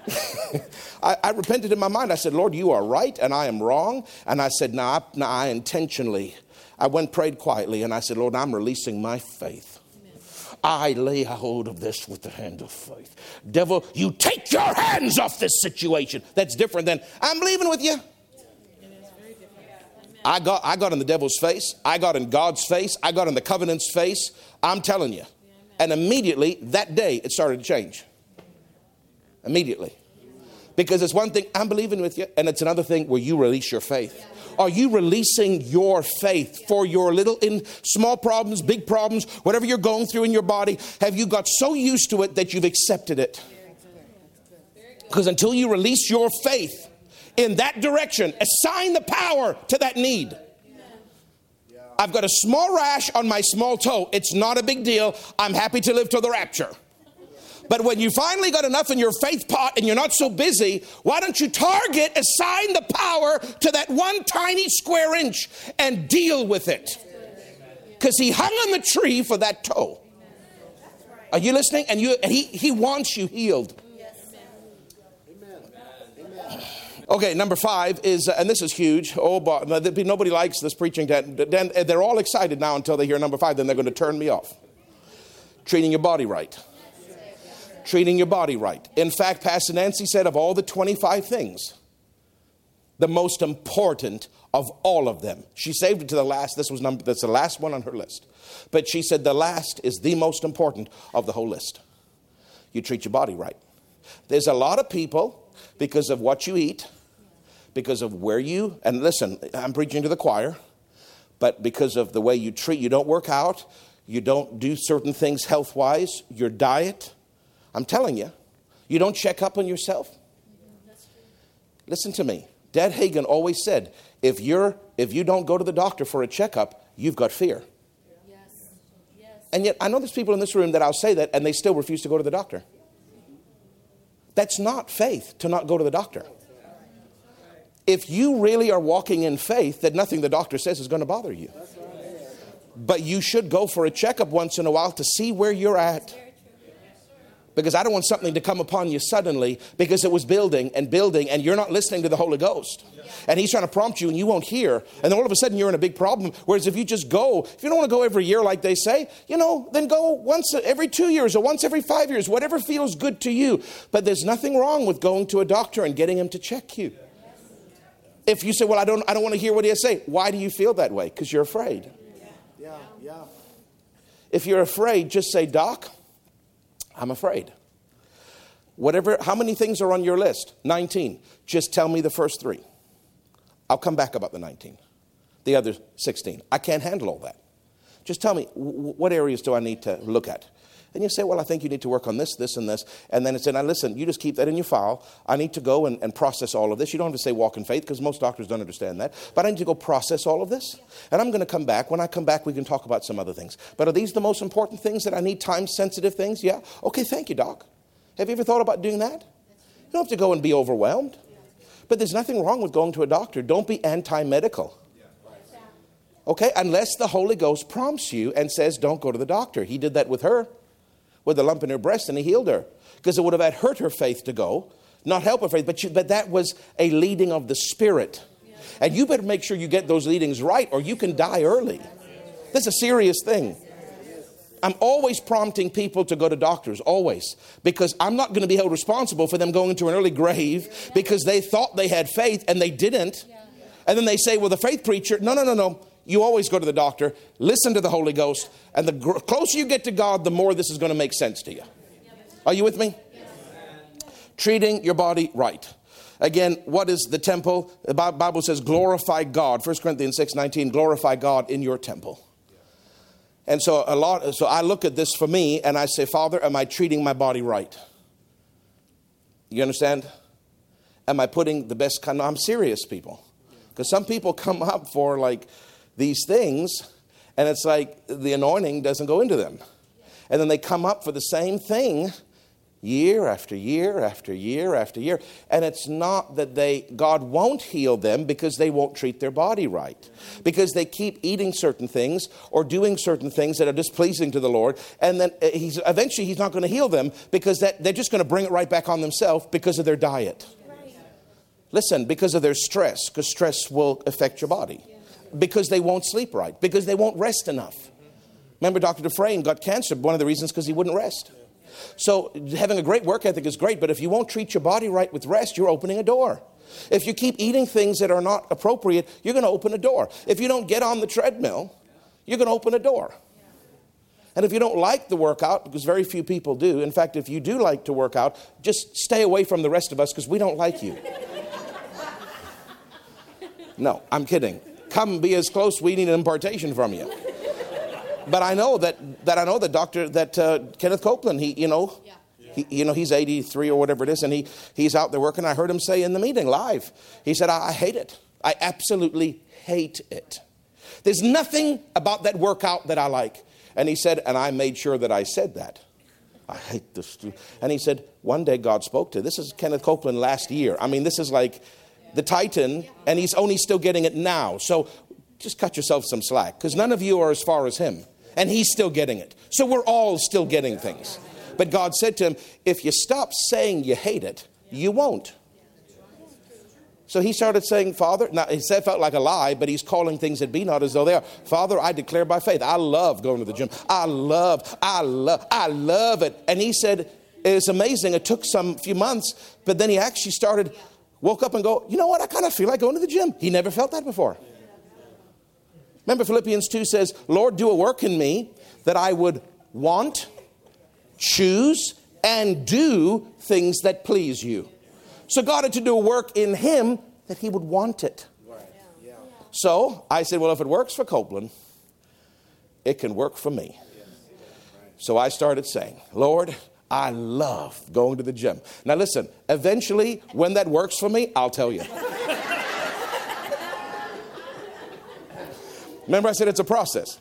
I, I, repented in my mind. I said, Lord, you are right and I am wrong. And I said, No, nah, nah, I intentionally. I went prayed quietly and I said, Lord, I'm releasing my faith. I lay hold of this with the hand of faith. Devil, you take your hands off this situation. That's different than I'm leaving with you. I got, I got in the devil's face. I got in God's face. I got in the covenant's face. I'm telling you. And immediately, that day, it started to change. Immediately. Because it's one thing, I'm believing with you, and it's another thing where you release your faith. Are you releasing your faith for your little in small problems, big problems, whatever you're going through in your body? Have you got so used to it that you've accepted it? Because until you release your faith, in that direction. Assign the power to that need. I've got a small rash on my small toe. It's not a big deal. I'm happy to live till the rapture. But when you finally got enough in your faith pot and you're not so busy, why don't you target, assign the power to that one tiny square inch and deal with it? Because he hung on the tree for that toe. Are you listening? And you, and he, he wants you healed. Okay, number five is, uh, and this is huge. Oh, but nobody likes this preaching. Then they're all excited now until they hear number five. Then they're going to turn me off. Treating your body right. Treating your body right. In fact, Pastor Nancy said of all the 25 things, the most important of all of them. She saved it to the last. This was number. That's the last one on her list. But she said the last is the most important of the whole list. You treat your body right. There's a lot of people because of what you eat, because of where you, and listen, I'm preaching to the choir, but because of the way you treat, you don't work out, you don't do certain things health wise, your diet, I'm telling you, you don't check up on yourself. Listen to me. Dad Hagin always said, if, you're, if you don't go to the doctor for a checkup, you've got fear. Yes. Yes. And yet, I know there's people in this room that I'll say that and they still refuse to go to the doctor. That's not faith to not go to the doctor. If you really are walking in faith, that nothing the doctor says is going to bother you. But you should go for a checkup once in a while to see where you're at because I don't want something to come upon you suddenly because it was building and building and you're not listening to the Holy Ghost. And He's trying to prompt you and you won't hear. And then all of a sudden you're in a big problem. Whereas if you just go, if you don't want to go every year like they say, you know, then go once every two years or once every five years, whatever feels good to you. But there's nothing wrong with going to a doctor and getting him to check you. If you say, well, I don't, I don't want to hear what he has to say, why do you feel that way? Because you're afraid. Yeah, yeah. If you're afraid, just say, Doc, I'm afraid. Whatever, how many things are on your list? 19. Just tell me the first three. I'll come back about the 19. The other 16. I can't handle all that. Just tell me, what areas do I need to look at? And you say, well, I think you need to work on this, this, and this. And then it's, I listen, you just keep that in your file. I need to go and, and process all of this. You don't have to say walk in faith because most doctors don't understand that. But I need to go process all of this. And I'm going to come back. When I come back, we can talk about some other things. But are these the most important things that I need? Time sensitive things? Yeah. Okay, thank you, doc. Have you ever thought about doing that? You don't have to go and be overwhelmed. But there's nothing wrong with going to a doctor. Don't be anti medical. Okay? Unless the Holy Ghost prompts you and says, don't go to the doctor. He did that with her with a lump in her breast and he healed her because it would have hurt her faith to go, not help her faith. But, but that was a leading of the Spirit. And you better make sure you get those leadings right or you can die early. This is a serious thing. I'm always prompting people to go to doctors, always, because I'm not going to be held responsible for them going into an early grave because they thought they had faith and they didn't. And then they say, well, the faith preacher, no, no, no, no you always go to the doctor, listen to the Holy Ghost, and the gr- closer you get to God, the more this is going to make sense to you. Are you with me? Treating your body right. Again, what is the temple? The Bible says glorify God. 1 Corinthians 6 19, glorify God in your temple. And so a lot so I look at this for me and I say, Father, am I treating my body right? You understand? Am I putting the best kind? of, I'm serious, people. Because some people come up for like these things, and it's like the anointing doesn't go into them. And then they come up for the same thing year after year after year after year. And it's not that they God won't heal them because they won't treat their body right. Because they keep eating certain things or doing certain things that are displeasing to the Lord. And then uh, he's eventually he's not going to heal them because that, they're just going to bring it right back on themselves because of their diet. Listen, because of their stress, because stress will affect your body. Because they won't sleep right, because they won't rest enough. Remember, Dr. Dufresne got cancer. One of the reasons because he wouldn't rest. So, having a great work ethic is great, but if you won't treat your body right with rest, you're opening a door. If you keep eating things that are not appropriate, you're going to open a door. If you don't get on the treadmill, you're going to open a door. And if you don't like the workout, because very few people do, in fact, if you do like to work out, just stay away from the rest of us because we don't like you. No, I'm kidding. Come be as close. We need an impartation from you. But I know that, that I know that Doctor that uh, Kenneth Copeland. He you know. Yeah. He, you know he's 83 or whatever it is and he, he's out there working i heard him say in the meeting live he said I, I hate it i absolutely hate it there's nothing about that workout that i like and he said and i made sure that i said that I hate this. And he said, one day God spoke to. This is Kenneth Copeland last year. I mean, this is like the Titan, and he's only still getting it now. So just cut yourself some slack because none of you are as far as him, and he's still getting it. So we're all still getting things. But God said to him, if you stop saying you hate it, you won't. So he started saying, Father, now he said felt like a lie, but he's calling things that be not as though they are. Father, I declare by faith, I love going to the gym. I love, I love, I love it. And he said, it's amazing. It took some few months, but then he actually started woke up and go, you know what, I kind of feel like going to the gym. He never felt that before. Remember, Philippians 2 says, Lord, do a work in me that I would want, choose, and do things that please you. So God had to do a work in him that he would want it. So I said, well, if it works for Copeland, it can work for me. So I started saying, Lord, I love going to the gym. Now, listen, eventually, when that works for me, I'll tell you. Remember, I said it's a process.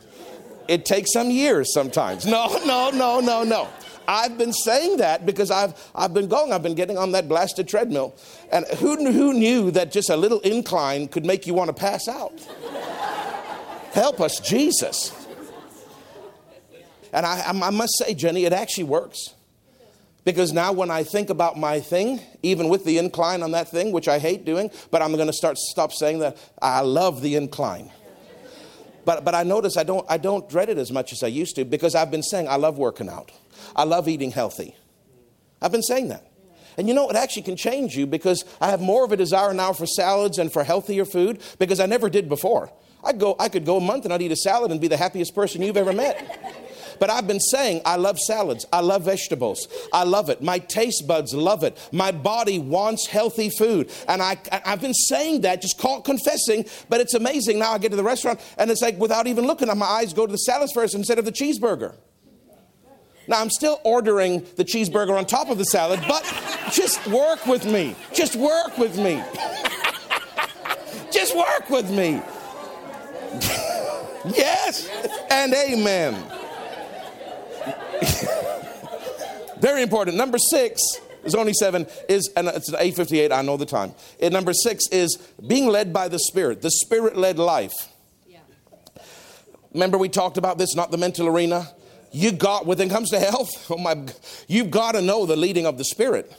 It takes some years sometimes. No, no, no, no, no. I've been saying that because I've, I've been going, I've been getting on that blasted treadmill. And who, who knew that just a little incline could make you want to pass out? Help us, Jesus. And I, I must say, Jenny, it actually works. Because now, when I think about my thing, even with the incline on that thing, which I hate doing, but I'm going to start stop saying that I love the incline. But, but I notice I don't, I don't dread it as much as I used to because I've been saying I love working out. I love eating healthy. I've been saying that. And you know, it actually can change you because I have more of a desire now for salads and for healthier food because I never did before. I'd go, I could go a month and I'd eat a salad and be the happiest person you've ever met. But I've been saying, I love salads. I love vegetables. I love it. My taste buds love it. My body wants healthy food. And I, I've been saying that, just call, confessing. But it's amazing. Now I get to the restaurant and it's like without even looking, my eyes go to the salads first instead of the cheeseburger. Now, I'm still ordering the cheeseburger on top of the salad, but just work with me. Just work with me. just work with me. yes, and amen. Very important. Number six is only seven is and it's 858 i know the time. And number six is being led by the spirit. The spirit led life. Yeah. remember we talked about this not the mental arena? You got when it comes to health oh my you've got to know the leading of the spirit.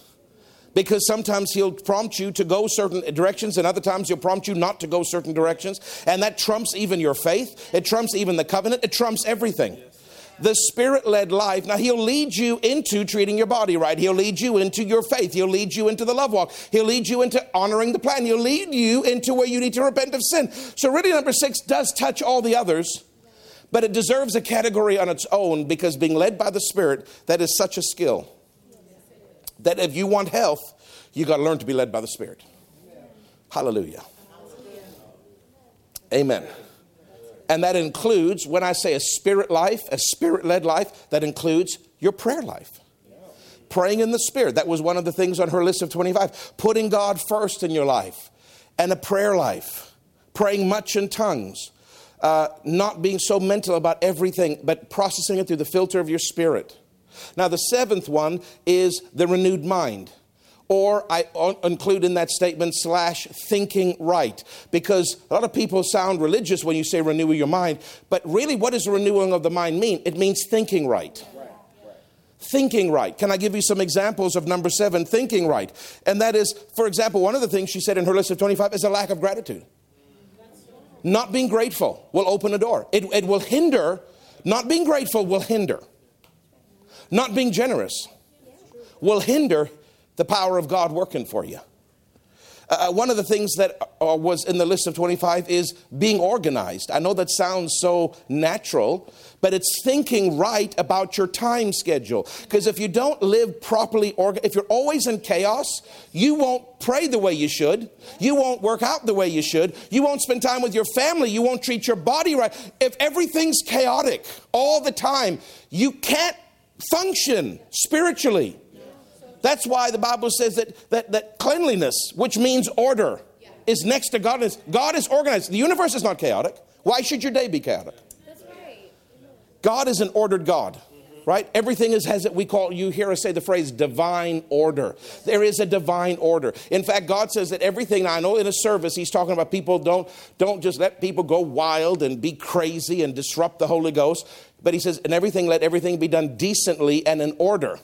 Because sometimes he'll prompt you to go certain directions and other times he'll prompt you not to go certain directions and that trumps even your faith. It trumps even the covenant. It trumps everything. yes the spirit led life. Now, he'll lead you into treating your body right. He'll lead you into your faith. He'll lead you into the love walk. He'll lead you into honoring the plan. He'll lead you into where you need to repent of sin. So, really, number six does touch all the others, but it deserves a category on its own because being led by the Spirit, that is such a skill. That if you want health, You got to learn to be led by the Spirit. Hallelujah. Amen. And that includes, when I say a spirit life, a spirit led life, that includes your prayer life. Praying in the Spirit. That was one of the things on her list of 25. Putting God first in your life. And a prayer life. Praying much in tongues. Uh, not being so mental about everything, but processing it through the filter of your spirit. Now, the seventh one is the renewed mind or I include in that statement slash thinking right. Because a lot of people sound religious when you say renew your mind, but really, what does renewing of the mind mean? It means thinking right. Thinking right. Can I give you some examples of number seven, thinking right? And that is, for example, one of the things she said in her list of 25 is a lack of gratitude. Not being grateful will open a door, it, it will hinder. Not being grateful will hinder. Not being generous will hinder the power of God working for you. Uh, uh, one of the things that uh, was in the list of 25 is being organized. I know that sounds so natural, but it's thinking right about your time schedule. Because if you don't live properly, orga- if you're always in chaos, you won't pray the way you should. You won't work out the way you should. You won't spend time with your family. You won't treat your body right. If everything's chaotic all the time, you can't function spiritually. That's why the Bible says that, that, that cleanliness, which means order, yeah. is next to godliness. God is organized. The universe is not chaotic. Why should your day be chaotic? Right. God is an ordered God right? Everything is has it we call you hear us say the phrase divine order. There is a divine order. In fact, God says that everything I know in a service, He's talking about people don't don't just let people go wild and be crazy and disrupt the Holy Ghost. But He says, and everything let everything be done decently and in order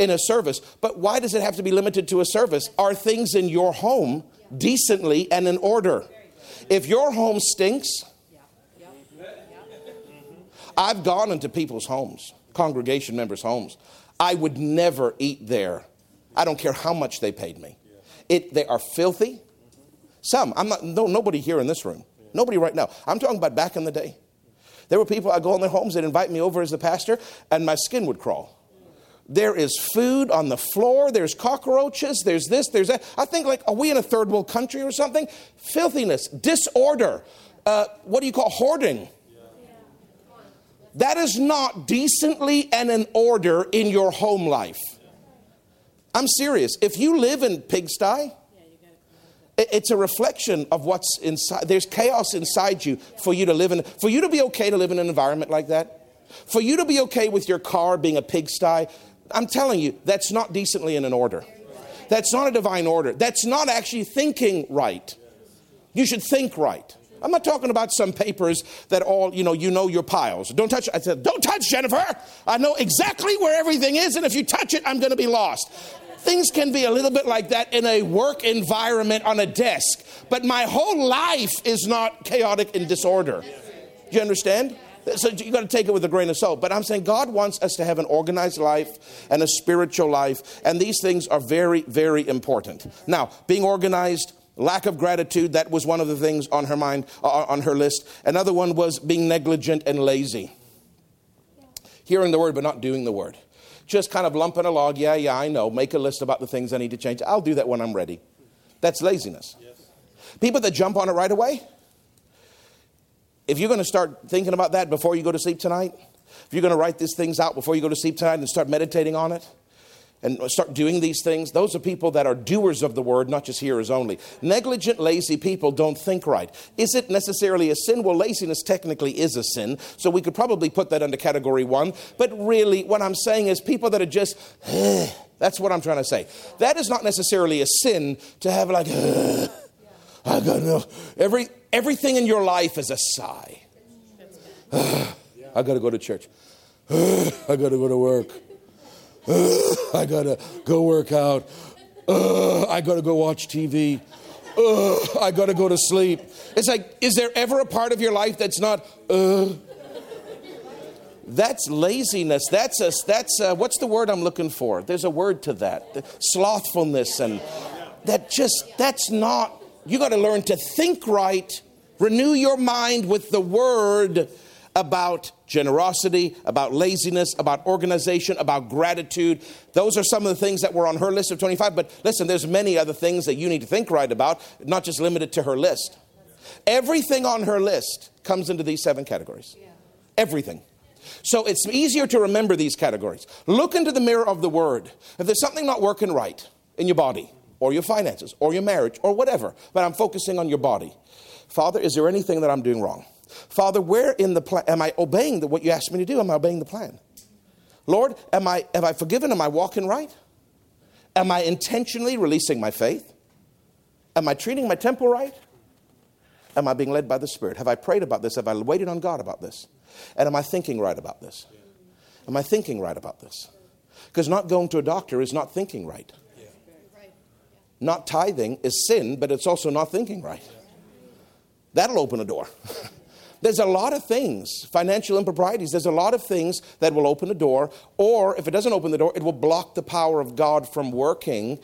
in a service. But why does it have to be limited to a service? Are things in your home decently and in order? If your home stinks, I've gone into people's homes, congregation members' homes. I would never eat there. I don't care how much they paid me. It, they are filthy. Some, I'm not, no, nobody here in this room. Nobody right now. I'm talking about back in the day. There were people, I go in their homes, they'd invite me over as the pastor, and my skin would crawl. There is food on the floor. There's cockroaches. There's this, there's that. I think, like, are we in a third world country or something? Filthiness, disorder. Uh, what do you call hoarding? That is not decently and in order in your home life. I'm serious. If you live in pigsty, it's a reflection of what's inside. There's chaos inside you for you to live in, for you to be okay to live in an environment like that, for you to be okay with your car being a pigsty. I'm telling you, that's not decently in an order. That's not a divine order. That's not actually thinking right. You should think right. I'm not talking about some papers that all, you know, you know your piles. Don't touch I said, don't touch, Jennifer. I know exactly where everything is, and if you touch it, I'm going to be lost. Things can be a little bit like that in a work environment on a desk, but my whole life is not chaotic and disorder. Do you understand? So you've got to take it with a grain of salt. But I'm saying God wants us to have an organized life and a spiritual life, and these things are very, very important. Now, being organized, lack of gratitude, that was one of the things on her mind, uh, on her list. Another one was being negligent and lazy. Hearing the word, but not doing the word. Just kind of lumping a log. Yeah, yeah, I know. Make a list about the things I need to change. I'll do that when I'm ready. That's laziness. People that jump on it right away, if you're going to start thinking about that before you go to sleep tonight, if you're going to write these things out before you go to sleep tonight and start meditating on it, and start doing these things, those are people that are doers of the word, not just hearers only. Negligent, lazy people don't think right. Is it necessarily a sin? Well, laziness technically is a sin, so we could probably put that under category one. But really, what I'm saying is people that are just, that's what I'm trying to say. That is not necessarily a sin to have like, I got no. Every, everything in your life is a sigh. I got to go to church. I got to go to work. I got to go work out. I got to go watch TV. I got to go to sleep. It's like, is there ever a part of your life that's not, uh? That's laziness. That's a, that's a, what's the word I'm looking for? There's a word to that. Slothfulness and that just, that's not you got to learn to think right, renew your mind with the word, about generosity, about laziness, about organization, about gratitude. Those are some of the things that were on her list of 25. But listen, there's many other things that you need to think right about, not just limited to her list. Everything on her list comes into these seven categories. Everything. So it's easier to remember these categories. Look into the mirror of the word. If there's something not working right in your body, or your finances, or your marriage, or whatever, but I'm focusing on your body. Father, is there anything that I'm doing wrong? Father, where in the plan am I obeying the, what you asked me to do? Am I obeying the plan? Lord, am I have I forgiven? Am I walking right? Am I intentionally releasing my faith? Am I treating my temple right? Am I being led by the Spirit? Have I prayed about this? Have I waited on God about this? And am I thinking right about this? Am I thinking right about this? Because not going to a doctor is not thinking right. Not tithing is sin, but it's also not thinking right. That'll open a door. There's a lot of things, financial improprieties, there's a lot of things that will open a door, or if it doesn't open the door, it will block the power of God from working.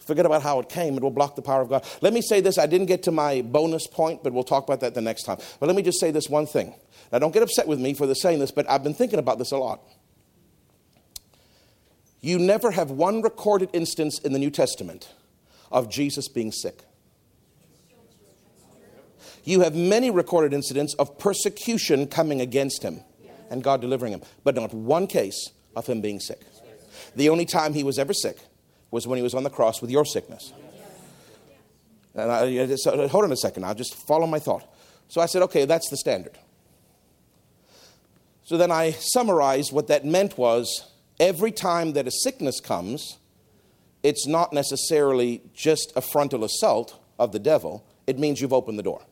Forget about how it came, it will block the power of God. Let me say this I didn't get to my bonus point, but we'll talk about that the next time. But let me just say this one thing. Now, don't get upset with me for the saying this, but I've been thinking about this a lot. You never have one recorded instance in the New Testament of Jesus being sick. You have many recorded incidents of persecution coming against him and God delivering him, but not one case of him being sick. The only time he was ever sick was when he was on the cross with your sickness. And I, hold on a second, I'll just follow my thought. So I said, okay, that's the standard. So then I summarized what that meant was every time that a sickness comes, it's not necessarily just a frontal assault of the devil, it means you've opened the door.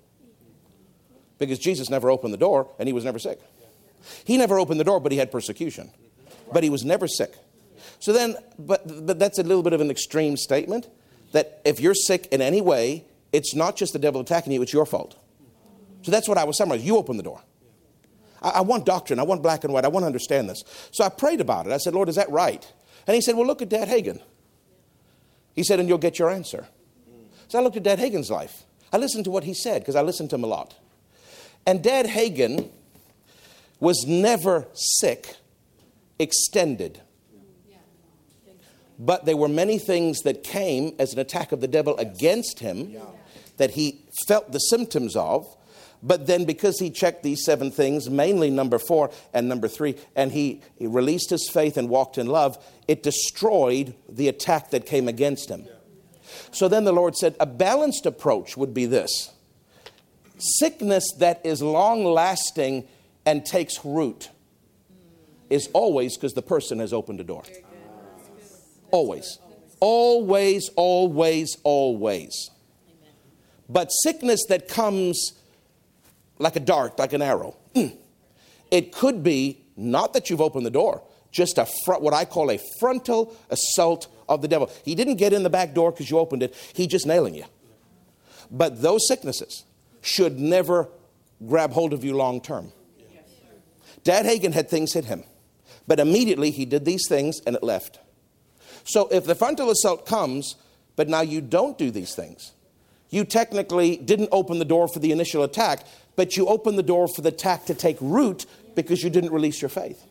Because Jesus never opened the door and he was never sick. He never opened the door, but he had persecution. But he was never sick. So then, but, but that's a little bit of an extreme statement that if you're sick in any way, it's not just the devil attacking you, it's your fault. So that's what I was summarizing. You open the door. I, I want doctrine. I want black and white. I want to understand this. So I prayed about it. I said, Lord, is that right? And he said, Well, look at Dad Hagin. He said, and you'll get your answer. So I looked at Dad Hagin's life. I listened to what he said because I listened to him a lot. And Dad Hagin was never sick, extended. But there were many things that came as an attack of the devil against him that he felt the symptoms of but then, because he checked these seven things, mainly number four and number three, and he, he released his faith and walked in love, it destroyed the attack that came against him. So then the Lord said, a balanced approach would be this sickness that is long lasting and takes root is always because the person has opened a door. Always. Always, always, always. But sickness that comes like a dart, like an arrow. Mm. It could be not that you've opened the door, just a front, what I call a frontal assault of the devil. He didn't get in the back door because you opened it, he just nailing you. But those sicknesses should never grab hold of you long term. Dad Hagin had things hit him, but immediately he did these things and it left. So if the frontal assault comes, but now you don't do these things, you technically didn't open the door for the initial attack, but you opened the door for the attack to take root because you didn't release your faith.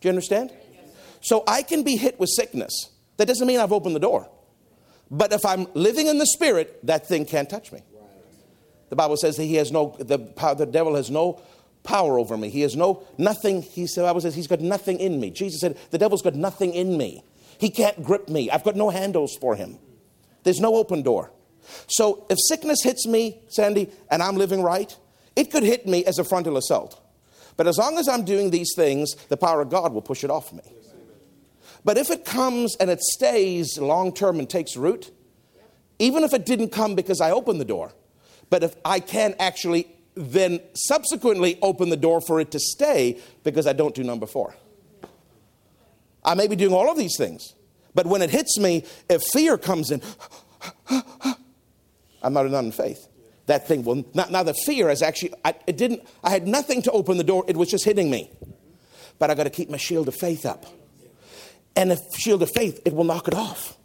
Do you understand? So I can be hit with sickness. That doesn't mean I've opened the door. But if I'm living in the spirit, that thing can't touch me. The Bible says that he has no, the, power, the devil has no power over me. He has no, nothing, he, the Bible says he's got nothing in me. Jesus said, the devil's got nothing in me. He can't grip me. I've got no handles for him. There's no open door. So if sickness hits me, Sandy, and I'm living right, it could hit me as a frontal assault. But as long as I'm doing these things, the power of God will push it off me. But if it comes and it stays long term and takes root, even if it didn't come because I opened the door, but if I can actually then subsequently open the door for it to stay because I don't do number four. I may be doing all of these things, but when it hits me, if fear comes in, I'm not in faith. That thing will now the fear is actually I, it didn't I had nothing to open the door, it was just hitting me. But I got to keep my shield of faith up. And if shield of faith, it will knock it off.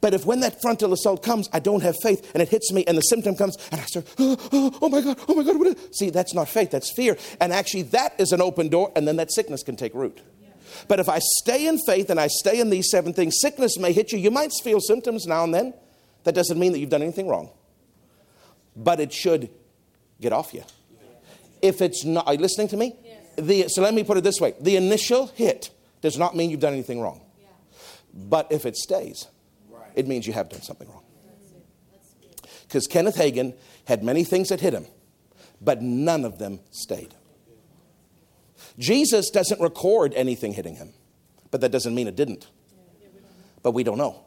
But if when that frontal assault comes, I don't have faith and it hits me and the symptom comes and I start, oh, oh, oh my God, oh my God, what is See, that's not faith, that's fear. And actually, that is an open door and then that sickness can take root. But if I stay in faith and I stay in these seven things, sickness may hit you. You might feel symptoms now and then. That doesn't mean that you've done anything wrong. But it should get off you. If it's not, are you listening to me? The, so let me put it this way the initial hit does not mean you've done anything wrong. But if it stays, it means you have done something wrong. Because Kenneth Hagin had many things that hit him, but none of them stayed. Jesus doesn't record anything hitting him, but that doesn't mean it didn't. But we don't know.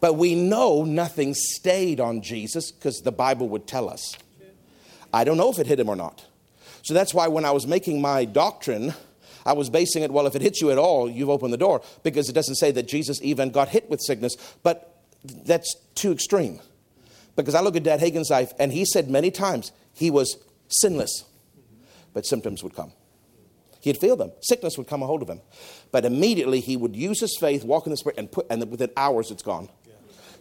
But we know nothing stayed on Jesus because the Bible would tell us. I don't know if it hit him or not. So that's why when I was making my doctrine, I was basing it, well, if it hits you at all, you've opened the door, because it doesn't say that Jesus even got hit with sickness. But that's too extreme. Because I look at Dad Hagin's life, and he said many times he was sinless, but symptoms would come. He'd feel them. Sickness would come a hold of him. But immediately he would use his faith, walk in the Spirit, and, put, and within hours it's gone.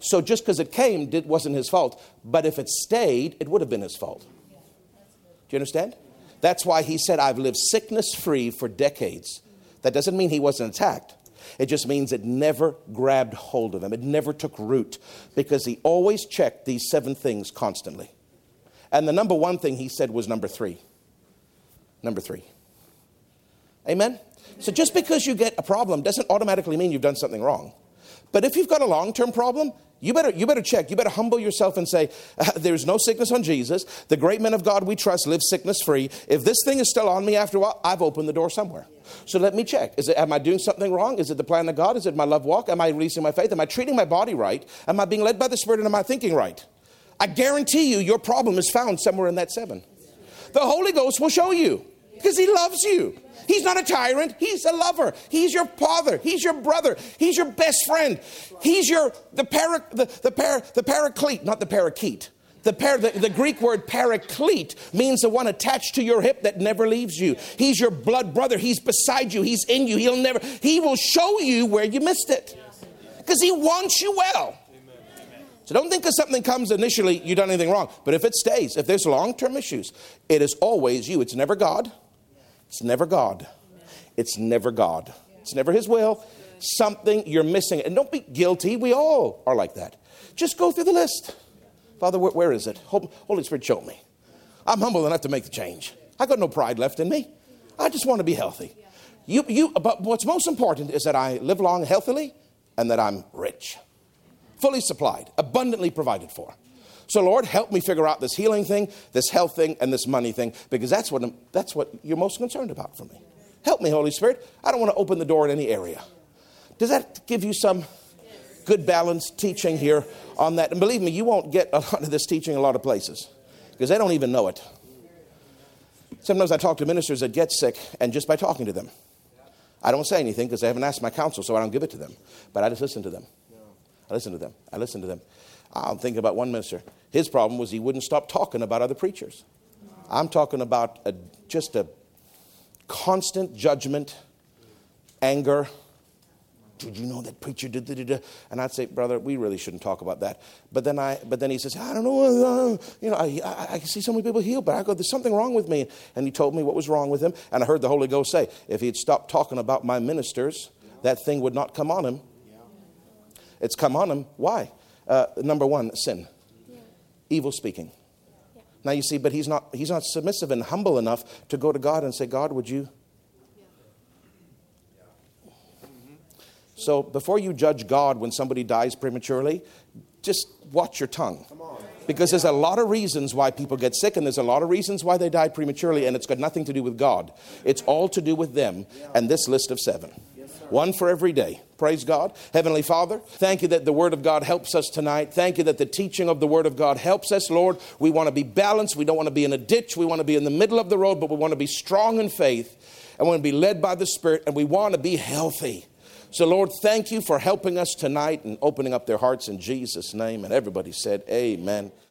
So just because it came it wasn't his fault. But if it stayed, it would have been his fault. Do you understand? That's why he said, I've lived sickness free for decades. That doesn't mean he wasn't attacked. It just means it never grabbed hold of him. It never took root because he always checked these seven things constantly. And the number one thing he said was number three. Number three. Amen? So just because you get a problem doesn't automatically mean you've done something wrong. But if you've got a long term problem, you better, you better check. You better humble yourself and say, uh, There's no sickness on Jesus. The great men of God we trust live sickness free. If this thing is still on me after a while, I've opened the door somewhere. So let me check. Is it, am I doing something wrong? Is it the plan of God? Is it my love walk? Am I releasing my faith? Am I treating my body right? Am I being led by the Spirit and am I thinking right? I guarantee you, your problem is found somewhere in that seven. The Holy Ghost will show you because He loves you. He's not a tyrant. He's a lover. He's your father. He's your brother. He's your best friend. He's your the para, the, the, para, the paraclete, not the parakeet. The, par, the, the, Greek word paraclete means the one attached to your hip that never leaves you. He's your blood brother. He's beside you. He's in you. He'll never, he will show you where you missed it. Because he wants you well. So don't think if something comes initially, you've done anything wrong. But if it stays, if there's long term issues, it is always you. It's never God. It's never God. It's never God. It's never His will. Something you're missing. And don't be guilty. We all are like that. Just go through the list. Father, where, where is it? Holy Spirit, show me. I'm humble enough to make the change. I got no pride left in me. I just want to be healthy. You, you, but what's most important is that I live long healthily and that I'm rich, fully supplied, abundantly provided for. So, Lord, help me figure out this healing thing, this health thing, and this money thing, because that's what, I'm, that's what you're most concerned about for me. Help me, Holy Spirit. I don't want to open the door in any area. Does that give you some good balanced teaching here on that? And believe me, you won't get a lot of this teaching a lot of places because they don't even know it. Sometimes I talk to ministers that get sick, and just by talking to them, I don't say anything because they haven't asked my counsel, so I don't give it to them. But I just listen to them. I listen to them. I listen to them. I'm thinking about one minister. His problem was he wouldn't stop talking about other preachers. I'm talking about a, just a constant judgment, anger. Did you know that preacher And I'd say, brother, we really shouldn't talk about that. But then I, but then he says, I don't know, uh, you know, I, I, I see so many people healed, but I go, there's something wrong with me. And he told me what was wrong with him. And I heard the Holy Ghost say, if he'd stopped talking about my ministers, that thing would not come on him. It's come on him. Why? Uh, number one, sin, yeah. evil speaking. Yeah. Now you see, but he's not, he's not submissive and humble enough to go to God and say, God, would you? So before you judge God when somebody dies prematurely, just watch your tongue. Because there's a lot of reasons why people get sick, and there's a lot of reasons why they die prematurely, and it's got nothing to do with God. It's all to do with them and this list of seven. One for every day. Praise God. Heavenly Father, thank you that the Word of God helps us tonight. Thank you that the teaching of the Word of God helps us, Lord. We want to be balanced. We don't want to be in a ditch. We want to be in the middle of the road, but we want to be strong in faith and we want to be led by the Spirit and we want to be healthy. So, Lord, thank you for helping us tonight and opening up their hearts in Jesus' name. And everybody said, Amen.